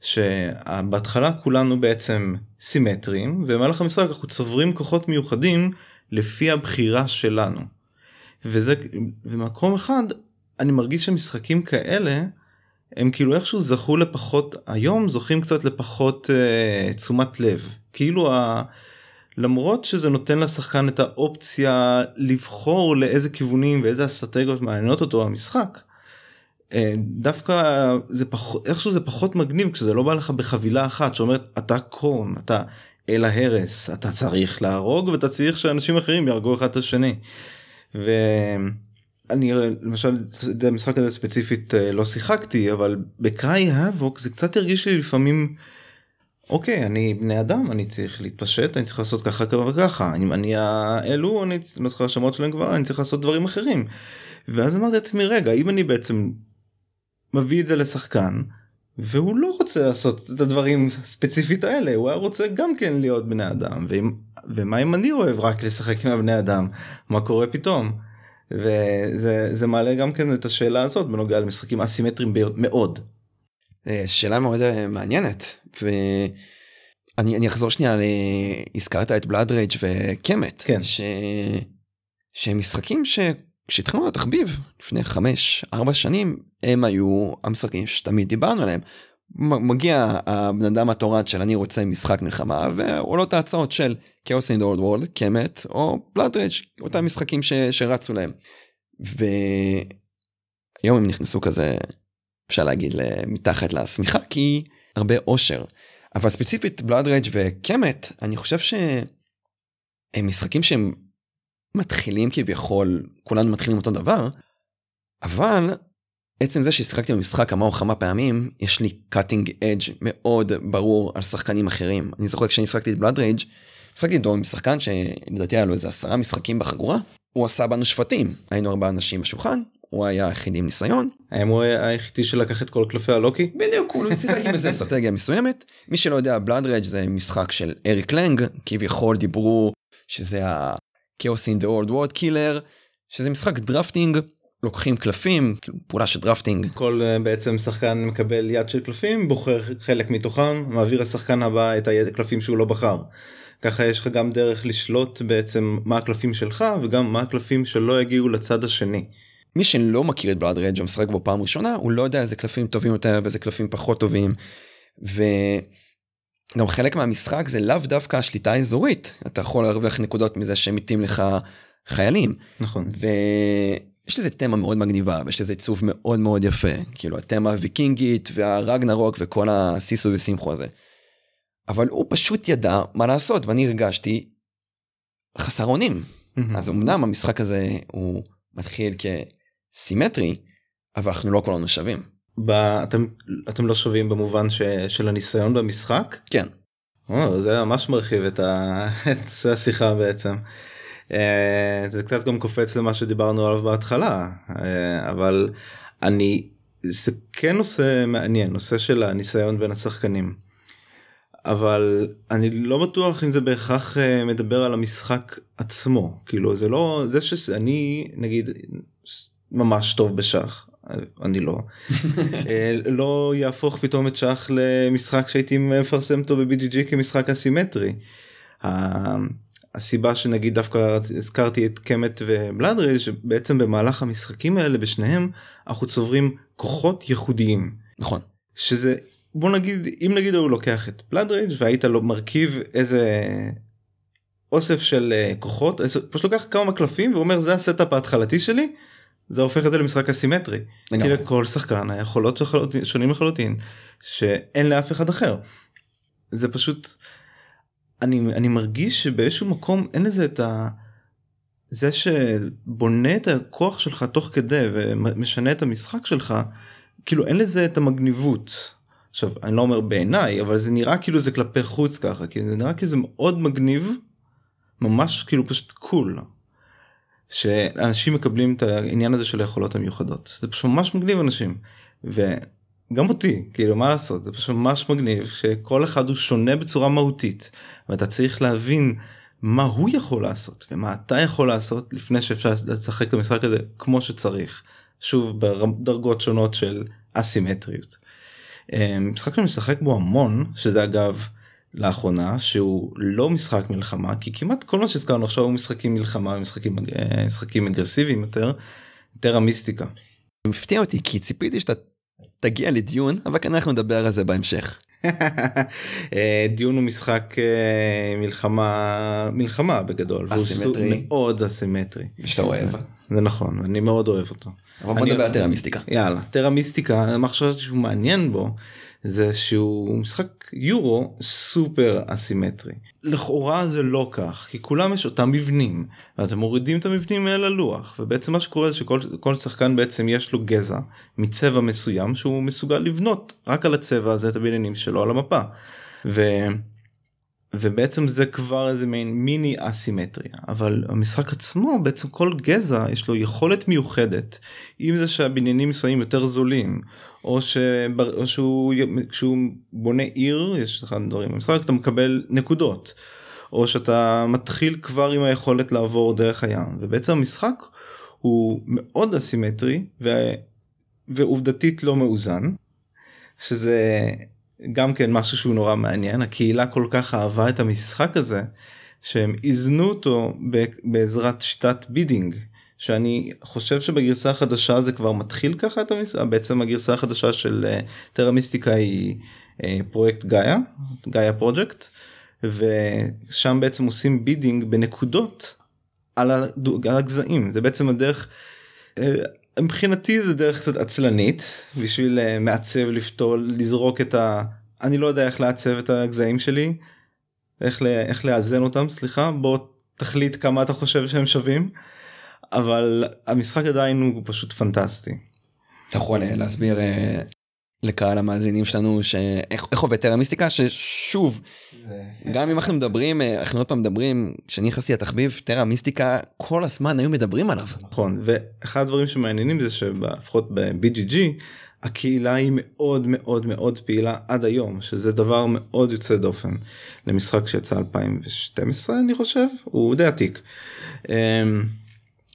שבהתחלה כולנו בעצם סימטריים ובמהלך המשחק אנחנו צוברים כוחות מיוחדים לפי הבחירה שלנו. וזה במקום אחד אני מרגיש שמשחקים כאלה הם כאילו איכשהו זכו לפחות היום זוכים קצת לפחות uh, תשומת לב כאילו ה... למרות שזה נותן לשחקן את האופציה לבחור לאיזה כיוונים ואיזה אסטרטגיות מעניינות אותו המשחק. אה, דווקא זה פחות איכשהו זה פחות מגניב כשזה לא בא לך בחבילה אחת שאומרת אתה קורן אתה אל ההרס אתה צריך להרוג ואתה צריך שאנשים אחרים יהרגו אחד את השני. ואני למשל את המשחק הזה ספציפית אה, לא שיחקתי אבל בקראי האבוק זה קצת הרגיש לי לפעמים. אוקיי אני בני אדם אני צריך להתפשט אני צריך לעשות ככה ככה וככה אם אני האלו אני לא זוכר השמות שלהם כבר אני צריך לעשות דברים אחרים. ואז אמרתי לעצמי רגע אם אני בעצם מביא את זה לשחקן והוא לא רוצה לעשות את הדברים ספציפית האלה הוא היה רוצה גם כן להיות בני אדם ואם, ומה אם אני אוהב רק לשחק עם הבני אדם מה קורה פתאום. וזה זה מעלה גם כן את השאלה הזאת בנוגע למשחקים אסימטריים מאוד. אה, שאלה מאוד אה, מעניינת ואני אני אחזור שנייה ל... הזכרת את בלאד רייג' וקמט כן. ש... שהם משחקים ש... כשהתחלנו לתחביב לפני 5-4 שנים הם היו המשחקים שתמיד דיברנו עליהם. מגיע הבן אדם התורד של אני רוצה משחק מלחמה ועולות ההצעות של כאוס אין אולד וורלד קמט או בלאדרג' אותם משחקים ש, שרצו להם. והיום הם נכנסו כזה אפשר להגיד מתחת לשמיכה כי הרבה אושר. אבל ספציפית Blood Rage ו Kemet אני חושב שהם משחקים שהם מתחילים כביכול כולנו מתחילים אותו דבר אבל עצם זה ששיחקתי במשחק כמה או כמה פעמים יש לי cutting edge מאוד ברור על שחקנים אחרים. אני זוכר כשאני שחקתי את Blood Rage שחקתי איתו עם שחקן שלדעתי היה לו איזה עשרה משחקים בחגורה הוא עשה בנו שבטים היינו ארבעה אנשים בשולחן הוא היה היחיד עם ניסיון. האם הוא היחידי שלקח את כל קלפי ה Loki? בדיוק הוא שיחק עם איזה אסטרטגיה מסוימת מי שלא יודע Blood Rage זה משחק של אריק לנג כביכול דיברו שזה ה-Chaos in the Old World Killer שזה משחק drafting, לוקחים קלפים, כאילו פעולה של drafting. כל אה, בעצם שחקן מקבל יד של קלפים בוחר חלק מתוכם מעביר לשחקן הבא את הקלפים שהוא לא בחר. ככה יש לך גם דרך לשלוט בעצם מה הקלפים שלך וגם מה הקלפים שלא יגיעו לצד השני. מי שלא מכיר את בלאד רג' משחק בו פעם ראשונה הוא לא יודע איזה קלפים טובים יותר ואיזה קלפים פחות טובים. וגם חלק מהמשחק זה לאו דווקא השליטה האזורית אתה יכול להרוויח נקודות מזה שמתים לך חיילים. נכון. ויש לזה תמה מאוד מגניבה ויש לזה עיצוב מאוד מאוד יפה כאילו התמה הוויקינגית והרגנרוק וכל הסיסו ושמחו הזה. אבל הוא פשוט ידע מה לעשות ואני הרגשתי חסר אונים. אז אמנם המשחק הזה הוא מתחיל כסימטרי אבל אנחנו לא כולנו שווים. ב... אתם, אתם לא שווים במובן ש... של הניסיון במשחק? כן. או, זה ממש מרחיב את, ה... את השיחה בעצם. אה, זה קצת גם קופץ למה שדיברנו עליו בהתחלה אה, אבל אני זה כן נושא מעניין נושא של הניסיון בין השחקנים. אבל אני לא בטוח אם זה בהכרח אה, מדבר על המשחק עצמו כאילו זה לא זה שאני נגיד ממש טוב בשח אני לא לא יהפוך פתאום את שח למשחק שהייתי מפרסם אותו ב-BGG כמשחק אסימטרי. הסיבה שנגיד דווקא הזכרתי את קמט ובלאדריל שבעצם במהלך המשחקים האלה בשניהם אנחנו צוברים כוחות ייחודיים. נכון. שזה בוא נגיד אם נגיד הוא לוקח את Blood Rage והיית לו מרכיב איזה אוסף של אה, כוחות פשוט לוקח כמה קלפים ואומר זה ה setup ההתחלתי שלי זה הופך את זה למשחק אסימטרי. כי לכל שחקן היכולות שונים לחלוטין שאין לאף אחד אחר. זה פשוט אני אני מרגיש שבאיזשהו מקום אין לזה את ה... זה שבונה את הכוח שלך תוך כדי ומשנה את המשחק שלך כאילו אין לזה את המגניבות. עכשיו אני לא אומר בעיניי אבל זה נראה כאילו זה כלפי חוץ ככה כי זה נראה כאילו זה מאוד מגניב ממש כאילו פשוט קול. שאנשים מקבלים את העניין הזה של היכולות המיוחדות זה פשוט ממש מגניב אנשים. גם אותי כאילו מה לעשות זה פשוט ממש מגניב שכל אחד הוא שונה בצורה מהותית ואתה צריך להבין מה הוא יכול לעשות ומה אתה יכול לעשות לפני שאפשר לשחק את המשחק הזה כמו שצריך שוב בדרגות שונות של אסימטריות. אה, משחק שאני משחק בו המון שזה אגב לאחרונה שהוא לא משחק מלחמה כי כמעט כל מה שהזכרנו עכשיו הוא משחקים מלחמה משחקים אה, משחקים אגרסיביים יותר. טרה מיסטיקה. מפתיע אותי כי ציפיתי שאתה תגיע לדיון אבל כנראה אנחנו נדבר על זה בהמשך. אה, דיון הוא משחק אה, מלחמה מלחמה בגדול אסימטרי מאוד אסימטרי שאתה אוהב זה נכון אני מאוד אוהב אותו. אבל בוא נדבר על טרה מיסטיקה יאללה טרה מיסטיקה מה חשבתי שהוא מעניין בו זה שהוא משחק יורו סופר אסימטרי. לכאורה זה לא כך כי כולם יש אותם מבנים ואתם מורידים את המבנים האלה ללוח ובעצם מה שקורה זה שכל שחקן בעצם יש לו גזע מצבע מסוים שהוא מסוגל לבנות רק על הצבע הזה את הבניינים שלו על המפה. ו... ובעצם זה כבר איזה מין מיני אסימטריה אבל המשחק עצמו בעצם כל גזע יש לו יכולת מיוחדת. אם זה שהבניינים מסוימים יותר זולים או, שבר, או שהוא כשהוא בונה עיר יש לך דברים במשחק אתה מקבל נקודות. או שאתה מתחיל כבר עם היכולת לעבור דרך הים. ובעצם המשחק הוא מאוד אסימטרי ו... ועובדתית לא מאוזן שזה גם כן משהו שהוא נורא מעניין הקהילה כל כך אהבה את המשחק הזה שהם איזנו אותו בעזרת שיטת bidding שאני חושב שבגרסה החדשה זה כבר מתחיל ככה את המשחק בעצם הגרסה החדשה של Terra אה, Mystica היא אה, פרויקט גאיה Gaia Project ושם בעצם עושים bidding בנקודות על, הגזעים זה בעצם הדרך. אה, מבחינתי זה דרך קצת עצלנית בשביל מעצב לפתול לזרוק את ה... אני לא יודע איך לעצב את הגזעים שלי איך, איך לאזן אותם סליחה בוא תחליט כמה אתה חושב שהם שווים אבל המשחק עדיין הוא פשוט פנטסטי. אתה יכול אה, להסביר אה, לקהל המאזינים שלנו שאיך עובד טרה מיסטיקה ששוב זה... גם אם אנחנו מדברים אה, אנחנו עוד פעם מדברים כשאני נכנסתי לתחביב טרה מיסטיקה כל הזמן היו מדברים עליו. נכון ואחד הדברים שמעניינים זה שלפחות ב-BGG הקהילה היא מאוד מאוד מאוד פעילה עד היום שזה דבר מאוד יוצא דופן למשחק שיצא 2012 אני חושב הוא די עתיק. אמ,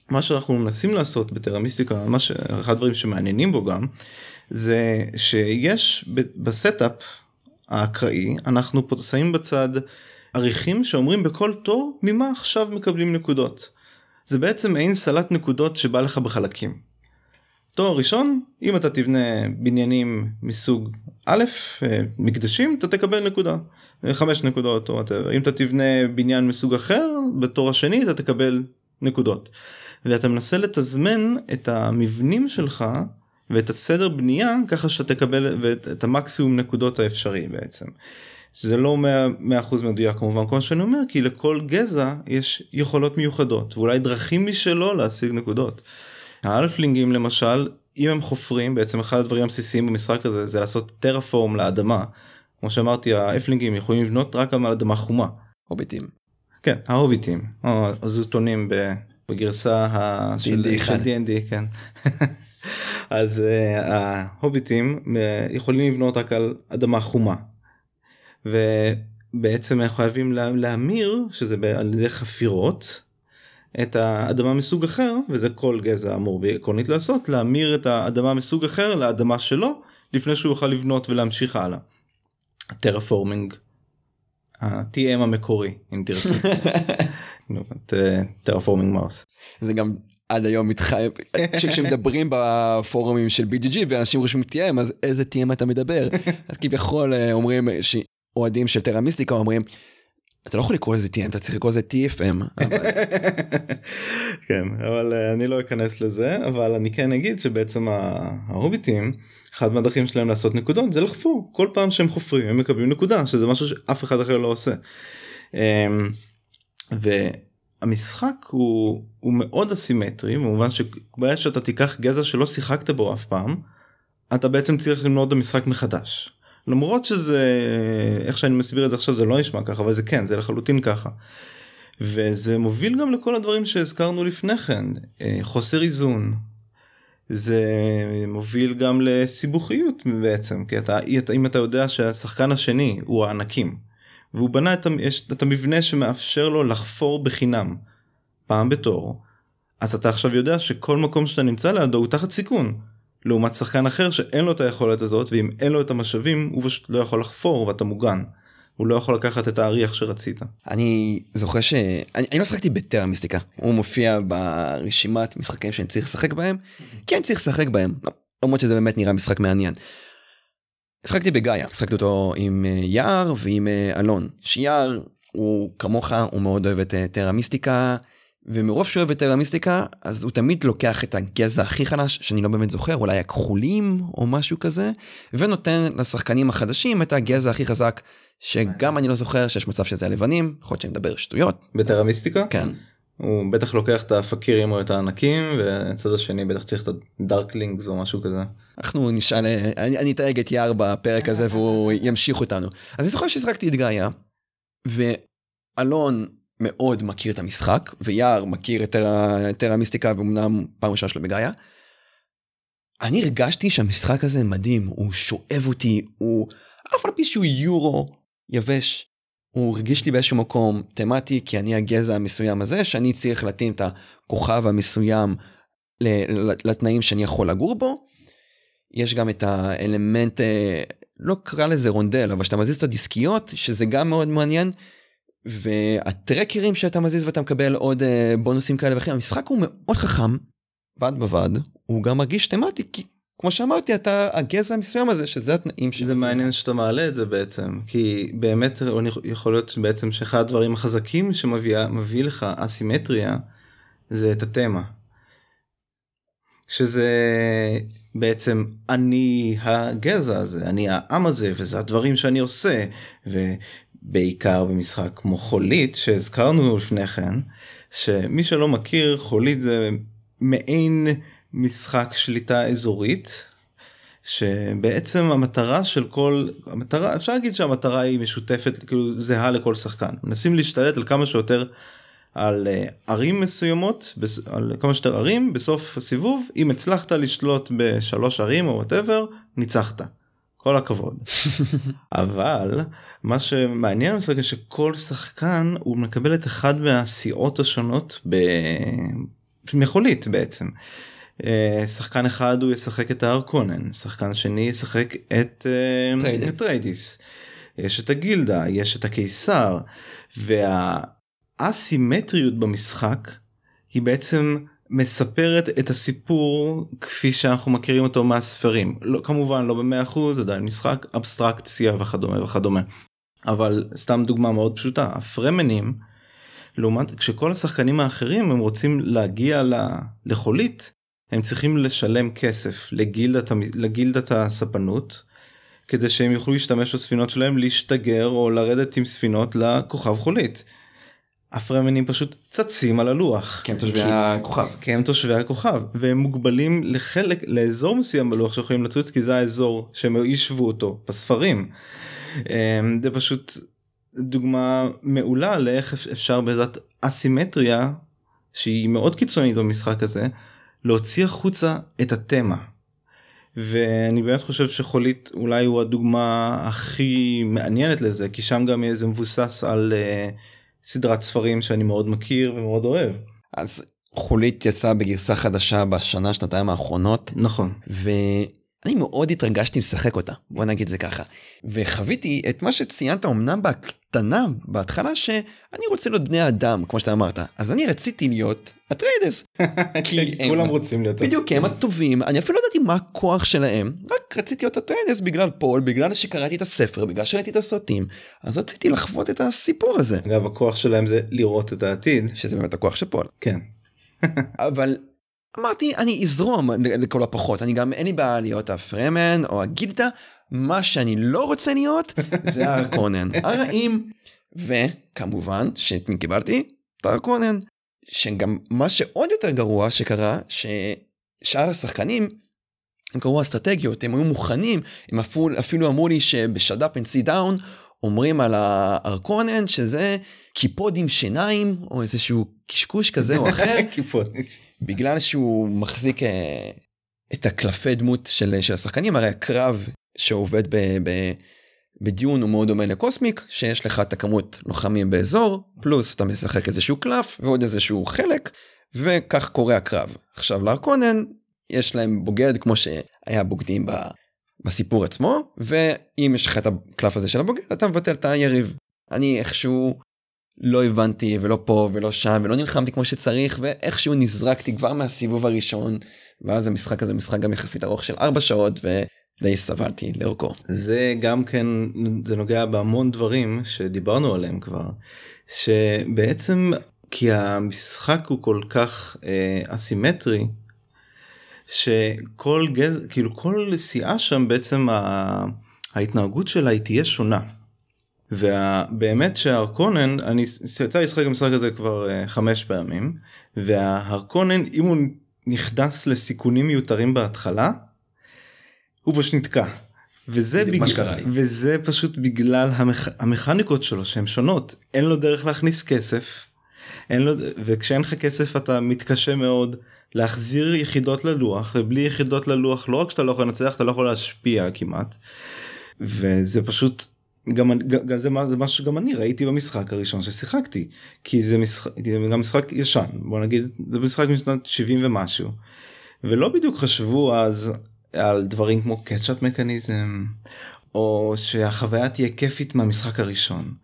מה שאנחנו מנסים לעשות בטרמיסטיקה, מה ש... אחד הדברים שמעניינים בו גם, זה שיש ב setup האקראי, אנחנו פה שמים בצד אריחים שאומרים בכל תור ממה עכשיו מקבלים נקודות. זה בעצם מעין סלט נקודות שבא לך בחלקים. תור ראשון, אם אתה תבנה בניינים מסוג א', אה, מקדשים, אתה תקבל נקודה. חמש נקודות או whatever. אם אתה תבנה בניין מסוג אחר, בתור השני אתה תקבל נקודות. ואתה מנסה לתזמן את המבנים שלך ואת הסדר בנייה ככה שאתה תקבל את המקסימום נקודות האפשרי בעצם. זה לא 100% מדויק כמובן כמו שאני אומר כי לכל גזע יש יכולות מיוחדות ואולי דרכים משלו להשיג נקודות. האלפלינגים למשל אם הם חופרים בעצם אחד הדברים הבסיסיים במשחק הזה זה לעשות טרפורם לאדמה. כמו שאמרתי האפלינגים יכולים לבנות רק על אדמה חומה. הוביטים. כן ההוביטים או הזוטונים בגרסה. של D&D כן. אז uh, ההוביטים uh, יכולים לבנות רק על אדמה חומה. ובעצם הם חייבים להמיר שזה על ידי חפירות את האדמה מסוג אחר וזה כל גזע אמור בעקרונית לעשות להמיר את האדמה מסוג אחר לאדמה שלו לפני שהוא יוכל לבנות ולהמשיך הלאה. טרפורמינג. ה-TM המקורי אם תרצו. טרפורמינג מרס. זה גם עד היום מתחייב כשמדברים בפורומים של BGG ואנשים רושמים TM אז איזה TM אתה מדבר אז כביכול אה, אומרים שאוהדים של טרה מיסטיקה אומרים אתה לא יכול לקרוא לזה TM אתה צריך לקרוא לזה TFM. כן אבל אה, אני לא אכנס לזה אבל אני כן אגיד שבעצם ההוביטים אחד מהדרכים שלהם לעשות נקודות זה לחפור כל פעם שהם חופרים הם מקבלים נקודה שזה משהו שאף אחד אחר לא עושה. אמ, והמשחק הוא, הוא מאוד אסימטרי במובן שברגע שאתה תיקח גזע שלא שיחקת בו אף פעם אתה בעצם צריך למנות את המשחק מחדש. למרות שזה איך שאני מסביר את זה עכשיו זה לא נשמע ככה אבל זה כן זה לחלוטין ככה. וזה מוביל גם לכל הדברים שהזכרנו לפני כן אה, חוסר איזון. זה מוביל גם לסיבוכיות בעצם כי אתה אם אתה יודע שהשחקן השני הוא הענקים והוא בנה את, יש, את המבנה שמאפשר לו לחפור בחינם פעם בתור אז אתה עכשיו יודע שכל מקום שאתה נמצא לידו הוא תחת סיכון. לעומת שחקן אחר שאין לו את היכולת הזאת ואם אין לו את המשאבים הוא פשוט לא יכול לחפור ואתה מוגן. הוא לא יכול לקחת את האריח שרצית. אני זוכר שאני אני לא שחקתי בטרה מיסטיקה הוא מופיע ברשימת משחקים שאני צריך לשחק בהם כן צריך לשחק בהם למרות שזה באמת נראה משחק מעניין. שחקתי בגאיה שחקתי אותו עם אה, יער ועם אה, אלון שיער הוא כמוך הוא מאוד אוהב את אה, טרה מיסטיקה ומרוב שהוא אוהב את טרמיסטיקה אז הוא תמיד לוקח את הגזע הכי חלש שאני לא באמת זוכר אולי הכחולים או משהו כזה ונותן לשחקנים החדשים את הגזע הכי חזק שגם אני לא זוכר שיש מצב שזה הלבנים יכול להיות שאני מדבר שטויות. בטרמיסטיקה? כן. הוא בטח לוקח את הפקירים או את הענקים והצד השני בטח צריך את הדארקלינגס או משהו כזה. אנחנו נשאל אני, אני אתייג את יער בפרק הזה והוא ימשיך אותנו אז אני זוכר שהזרקתי את גאיה ואלון מאוד מכיר את המשחק, ויער מכיר את טרה מיסטיקה, ואומנם פעם ראשונה שלו בגאיה. אני הרגשתי שהמשחק הזה מדהים, הוא שואב אותי, הוא אף על פי שהוא יורו יבש. הוא הרגיש לי באיזשהו מקום תמטי, כי אני הגזע המסוים הזה, שאני צריך להתאים את הכוכב המסוים לתנאים שאני יכול לגור בו. יש גם את האלמנט, אה, לא קרא לזה רונדל, אבל שאתה מזיז את הדיסקיות, שזה גם מאוד מעניין, והטרקרים שאתה מזיז ואתה מקבל עוד uh, בונוסים כאלה ואחרים המשחק הוא מאוד חכם בד בבד הוא גם מרגיש תמטי כי כמו שאמרתי אתה הגזע המסוים הזה שזה התנאים שזה מעניין שאתה מעלה את זה בעצם כי באמת יכול להיות בעצם שאחד הדברים החזקים שמביא לך אסימטריה זה את התמה. שזה בעצם אני הגזע הזה אני העם הזה וזה הדברים שאני עושה בעיקר במשחק כמו חולית שהזכרנו לפני כן שמי שלא מכיר חולית זה מעין משחק שליטה אזורית שבעצם המטרה של כל המטרה אפשר להגיד שהמטרה היא משותפת כאילו זהה לכל שחקן. מנסים להשתלט על כמה שיותר על אה, ערים מסוימות על כמה שיותר ערים בסוף הסיבוב אם הצלחת לשלוט בשלוש ערים או וואטאבר ניצחת. כל הכבוד. אבל מה שמעניין במשחק שכל שחקן הוא מקבל את אחד מהסיעות השונות ב... מחולית בעצם. אה, שחקן אחד הוא ישחק את הארקונן, שחקן שני ישחק את אטריידיס. יש את הגילדה, יש את הקיסר, והאסימטריות במשחק היא בעצם מספרת את הסיפור כפי שאנחנו מכירים אותו מהספרים. לא, כמובן לא במאה אחוז, עדיין משחק, אבסטרקציה וכדומה וכדומה. אבל סתם דוגמה מאוד פשוטה, הפרמנים, לעומת כשכל השחקנים האחרים הם רוצים להגיע לחולית, הם צריכים לשלם כסף לגילדת, לגילדת הספנות, כדי שהם יוכלו להשתמש בספינות שלהם להשתגר או לרדת עם ספינות לכוכב חולית. הפרמנים פשוט צצים על הלוח. כי הם תושבי כי- הכוכב. כי הם תושבי הכוכב והם מוגבלים לחלק לאזור מסוים בלוח שיכולים לצוץ כי זה האזור שהם יישבו אותו בספרים. אמ, זה פשוט דוגמה מעולה לאיך אפ- אפשר בעזרת אסימטריה שהיא מאוד קיצונית במשחק הזה להוציא החוצה את התמה. ואני באמת חושב שחולית אולי הוא הדוגמה הכי מעניינת לזה כי שם גם זה מבוסס על uh, סדרת ספרים שאני מאוד מכיר ומאוד אוהב. אז חולית יצא בגרסה חדשה בשנה שנתיים האחרונות נכון. ואני מאוד התרגשתי לשחק אותה בוא נגיד זה ככה. וחוויתי את מה שציינת אמנם בקטנה בהתחלה שאני רוצה להיות בני אדם כמו שאתה אמרת. אז אני רציתי להיות האטריידס כי הם- כולם רוצים להיות בדיוק כי הם הטובים אני אפילו לא ידעתי מה הכוח שלהם רק רציתי להיות האטריידס בגלל פול בגלל שקראתי את הספר בגלל שראיתי את הסרטים. אז רציתי לחוות את הסיפור הזה. אגב הכוח שלהם זה לראות את העתיד. שזה באמת הכוח של פול. כן. אבל אמרתי אני אזרום לכל הפחות אני גם אין לי בעיה להיות הפרמן או הגילדה מה שאני לא רוצה להיות זה הרקונן הרעים וכמובן שקיבלתי את הרקונן שגם מה שעוד יותר גרוע שקרה ששאר השחקנים הם קראו אסטרטגיות הם היו מוכנים הם אפילו, אפילו אמרו לי שב Shut Up & Sit Down אומרים על הארקונן שזה קיפוד עם שיניים או איזשהו קשקוש כזה או אחר. בגלל שהוא מחזיק אה, את הקלפי דמות של, של השחקנים הרי הקרב שעובד ב, ב, בדיון הוא מאוד דומה לקוסמיק שיש לך את הכמות לוחמים באזור פלוס אתה משחק איזשהו קלף ועוד איזשהו חלק וכך קורה הקרב עכשיו לארקונן יש להם בוגד כמו שהיה בוגדים ב, בסיפור עצמו ואם יש לך את הקלף הזה של הבוגד אתה מבטל את היריב אני איכשהו לא הבנתי ולא פה ולא שם ולא נלחמתי כמו שצריך ואיכשהו נזרקתי כבר מהסיבוב הראשון ואז המשחק הזה משחק גם יחסית ארוך של 4 שעות ודי סבלתי לאורכו. זה גם כן זה נוגע בהמון דברים שדיברנו עליהם כבר שבעצם כי המשחק הוא כל כך אה, אסימטרי שכל גז כאילו כל סיעה שם בעצם ההתנהגות שלה היא תהיה שונה. ובאמת שהרקונן אני יצא לשחק במשחק הזה כבר uh, חמש פעמים וההרקונן אם הוא נכנס לסיכונים מיותרים בהתחלה הוא פשוט נתקע. וזה, לי. וזה פשוט בגלל המכ... המכניקות שלו שהן שונות אין לו דרך להכניס כסף אין לו וכשאין לך כסף אתה מתקשה מאוד להחזיר יחידות ללוח ובלי יחידות ללוח לא רק שאתה לא יכול לנצח אתה לא יכול להשפיע כמעט. וזה פשוט גם, גם זה, זה משהו שגם אני ראיתי במשחק הראשון ששיחקתי כי זה משחק זה גם משחק ישן בוא נגיד זה משחק משנת 70 ומשהו ולא בדיוק חשבו אז על דברים כמו קצ'אפ מקניזם או שהחוויה תהיה כיפית מהמשחק הראשון.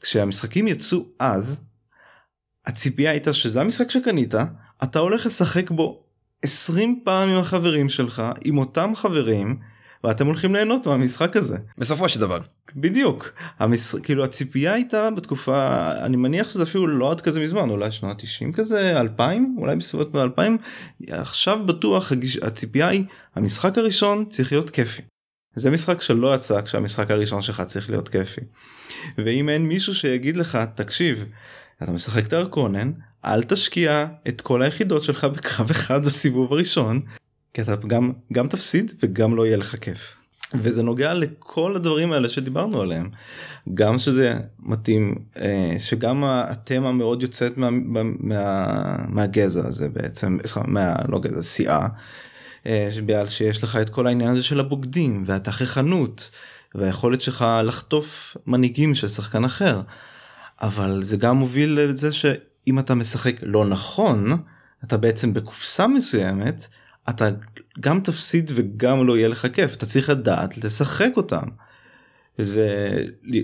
כשהמשחקים יצאו אז הציפייה הייתה שזה המשחק שקנית אתה הולך לשחק בו 20 פעם עם החברים שלך עם אותם חברים ואתם הולכים ליהנות מהמשחק הזה. בסופו של דבר בדיוק המש... כאילו הציפייה הייתה בתקופה אני מניח שזה אפילו לא עד כזה מזמן אולי שנות 90 כזה 2000 אולי בסביבות 2000 עכשיו בטוח. הציפייה היא המשחק הראשון צריך להיות כיפי. זה משחק שלא יצא כשהמשחק הראשון שלך צריך להיות כיפי. ואם אין מישהו שיגיד לך תקשיב אתה משחק את הארקונן אל תשקיע את כל היחידות שלך בקרב אחד בסיבוב הראשון כי אתה גם גם תפסיד וגם לא יהיה לך כיף. וזה נוגע לכל הדברים האלה שדיברנו עליהם גם שזה מתאים אה, שגם התמה מאוד יוצאת מה, מה, מה, מהגזע הזה בעצם מה, לא גזע סיעה אה, בגלל שיש לך את כל העניין הזה של הבוגדים והתככנות והיכולת שלך לחטוף מנהיגים של שחקן אחר אבל זה גם מוביל לזה שאם אתה משחק לא נכון אתה בעצם בקופסה מסוימת אתה גם תפסיד וגם לא יהיה לך כיף אתה צריך לדעת לשחק אותם. ו...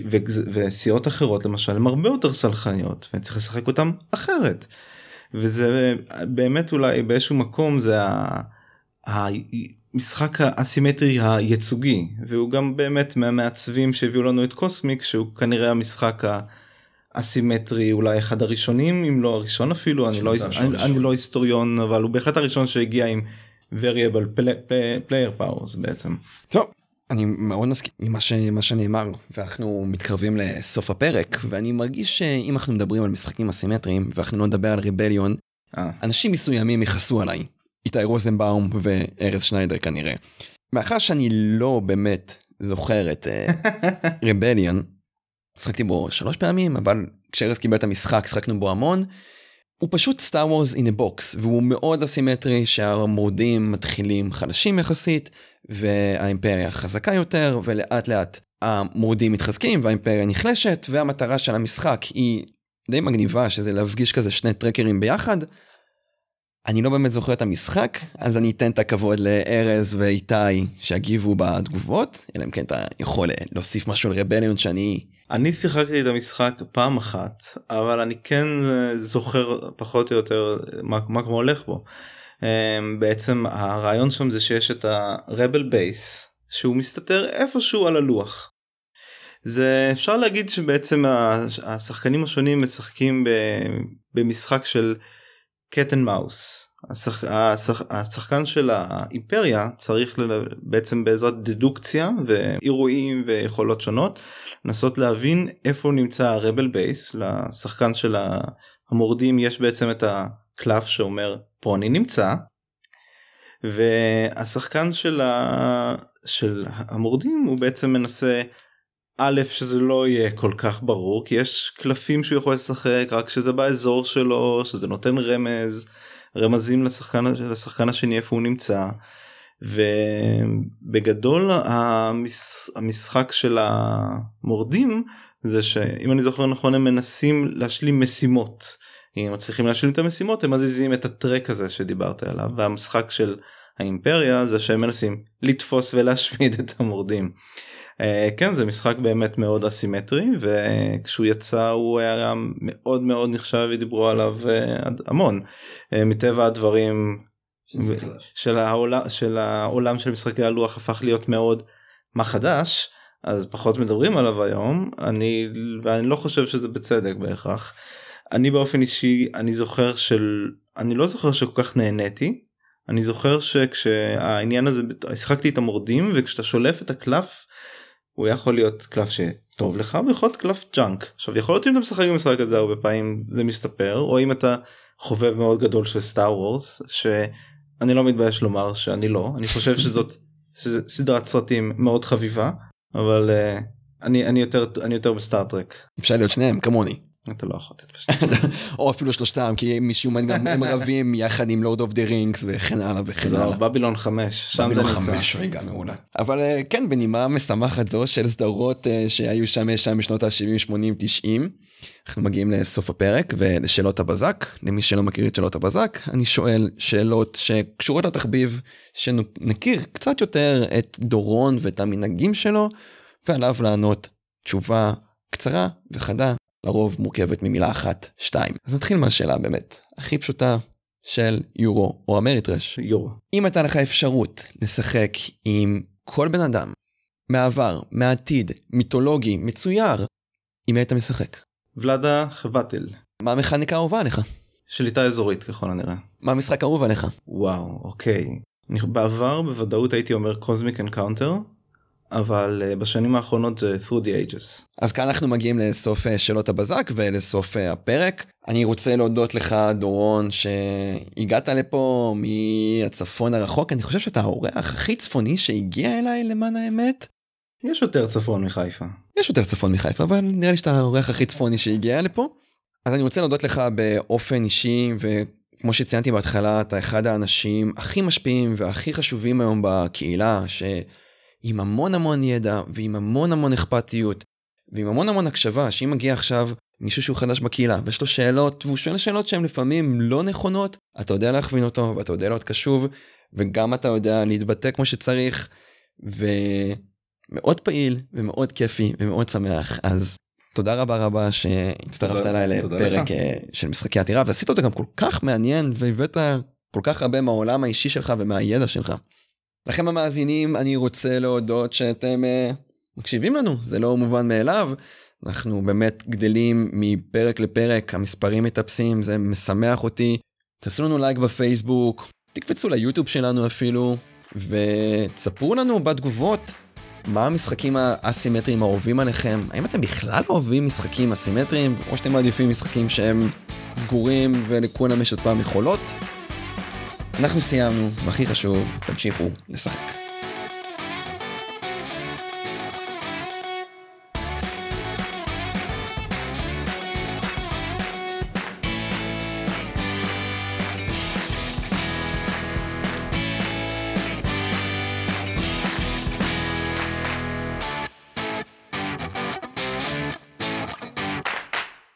ו... וסיעות אחרות למשל הן הרבה יותר סלחניות וצריך לשחק אותם אחרת. וזה באמת אולי באיזשהו מקום זה המשחק האסימטרי הייצוגי והוא גם באמת מהמעצבים שהביאו לנו את קוסמיק שהוא כנראה המשחק האסימטרי אולי אחד הראשונים אם לא הראשון אפילו אני לא, אני, אני לא היסטוריון אבל הוא בהחלט הראשון שהגיע עם variable player powers בעצם. טוב אני מאוד מסכים עם מה, ש... מה שנאמר ואנחנו מתקרבים לסוף הפרק ואני מרגיש שאם אנחנו מדברים על משחקים אסימטריים ואנחנו לא נדבר על ריבליון אה. אנשים מסוימים יכעסו עליי איתי רוזנבאום וארז שניידר כנראה. מאחר שאני לא באמת זוכר את Rebellion uh, שחקתי בו שלוש פעמים אבל כשארז קיבל את המשחק שחקנו בו המון. הוא פשוט Star Wars in a box והוא מאוד אסימטרי שהמורדים מתחילים חלשים יחסית והאימפריה חזקה יותר ולאט לאט המורדים מתחזקים והאימפריה נחלשת והמטרה של המשחק היא די מגניבה שזה להפגיש כזה שני טרקרים ביחד. אני לא באמת זוכר את המשחק אז אני אתן את הכבוד לארז ואיתי שיגיבו בתגובות אלא אם כן אתה יכול להוסיף משהו על Rebellion שאני אני שיחקתי את המשחק פעם אחת אבל אני כן זוכר פחות או יותר מה, מה כמו הולך בו. אמ, בעצם הרעיון שם זה שיש את ה rebel base שהוא מסתתר איפשהו על הלוח. זה אפשר להגיד שבעצם השחקנים השונים משחקים במשחק של cat and mouse. השח... השח... השחקן של האימפריה צריך ל... בעצם בעזרת דדוקציה ואירועים ויכולות שונות לנסות להבין איפה נמצא הרבל בייס לשחקן של המורדים יש בעצם את הקלף שאומר פה אני נמצא. והשחקן של, ה... של המורדים הוא בעצם מנסה א' שזה לא יהיה כל כך ברור כי יש קלפים שהוא יכול לשחק רק שזה באזור שלו שזה נותן רמז רמזים לשחקן לשחקן השני איפה הוא נמצא. ובגדול המש, המשחק של המורדים זה שאם אני זוכר נכון הם מנסים להשלים משימות. אם מצליחים להשלים את המשימות הם מזיזים את הטרק הזה שדיברת עליו. והמשחק של האימפריה זה שהם מנסים לתפוס ולהשמיד את המורדים. אה, כן זה משחק באמת מאוד אסימטרי וכשהוא יצא הוא היה מאוד מאוד נחשב ודיברו עליו אה, המון אה, מטבע הדברים של העולם של העולם של משחקי הלוח הפך להיות מאוד מה חדש? אז פחות מדברים עליו היום אני ואני לא חושב שזה בצדק בהכרח. אני באופן אישי אני זוכר של אני לא זוכר שכל כך נהניתי. אני זוכר שכשהעניין הזה שיחקתי את המורדים וכשאתה שולף את הקלף הוא יכול להיות קלף שטוב לך ויכול להיות קלף junk עכשיו יכול להיות אם אתה משחק במשחק הזה הרבה פעמים זה מסתדר או אם אתה חובב מאוד גדול של Star Wars שאני לא מתבייש לומר שאני לא אני חושב שזאת סדרת סרטים מאוד חביבה אבל אה, אני אני יותר אני יותר ב Star Trek. אפשר להיות שניהם כמוני אתה לא יכול להיות או אפילו שלושתם כי משום מה גם הם רבים יחד עם Lord of the Rings וכן הלאה וכן הלאה. Babylon 5 שם זה נמצא. מעולה. אבל אה, כן בנימה משמחת זו של סדרות אה, שהיו שם שם בשנות ה-70 80 90 אנחנו מגיעים לסוף הפרק ולשאלות הבזק למי שלא מכיר את שאלות הבזק אני שואל שאלות שקשורות לתחביב שנכיר קצת יותר את דורון ואת המנהגים שלו ועליו לענות תשובה קצרה וחדה לרוב מורכבת ממילה אחת, שתיים. אז נתחיל מהשאלה באמת הכי פשוטה של יורו או אמריטרש. יורו. אם הייתה לך אפשרות לשחק עם כל בן אדם, מעבר, מעתיד, מיתולוגי, מצויר, עם מי היית משחק? ולאדה חבטל. מה המכניקה האהובה עליך? שליטה אזורית ככל הנראה. מה המשחק האהוב עליך? וואו, אוקיי. בעבר בוודאות הייתי אומר Cosmic Encounter, אבל אה, בשנים האחרונות זה Through the Ages. אז כאן אנחנו מגיעים לסוף אה, שאלות הבזק ולסוף אה, הפרק. אני רוצה להודות לך דורון שהגעת לפה מהצפון הרחוק אני חושב שאתה האורח הכי צפוני שהגיע אליי למען האמת. יש יותר צפון מחיפה. יש יותר צפון מחיפה אבל נראה לי שאתה האורח הכי צפוני שהגיע לפה. אז אני רוצה להודות לך באופן אישי וכמו שציינתי בהתחלה אתה אחד האנשים הכי משפיעים והכי חשובים היום בקהילה. ש... עם המון המון ידע ועם המון המון אכפתיות ועם המון המון הקשבה שאם מגיע עכשיו מישהו שהוא חדש בקהילה ויש לו שאלות והוא שואל שאלות שהן לפעמים לא נכונות אתה יודע להכווין אותו ואתה יודע להיות קשוב וגם אתה יודע להתבטא כמו שצריך ומאוד פעיל ומאוד כיפי ומאוד שמח אז תודה רבה רבה שהצטרפת אליי לפרק אה, של משחקי עתירה ועשית אותה גם כל כך מעניין והבאת כל כך הרבה מהעולם האישי שלך ומהידע שלך. לכם המאזינים אני רוצה להודות שאתם uh, מקשיבים לנו. זה לא מובן מאליו. אנחנו באמת גדלים מפרק לפרק המספרים מטפסים זה משמח אותי. תעשו לנו לייק בפייסבוק תקפצו ליוטיוב שלנו אפילו ותספרו לנו בתגובות מה המשחקים האסימטריים האהובים עליכם. האם אתם בכלל אוהבים משחקים אסימטריים או שאתם מעדיפים משחקים שהם סגורים ולכולם יש אותם יכולות אנחנו סיימנו והכי חשוב תמשיכו לשחק.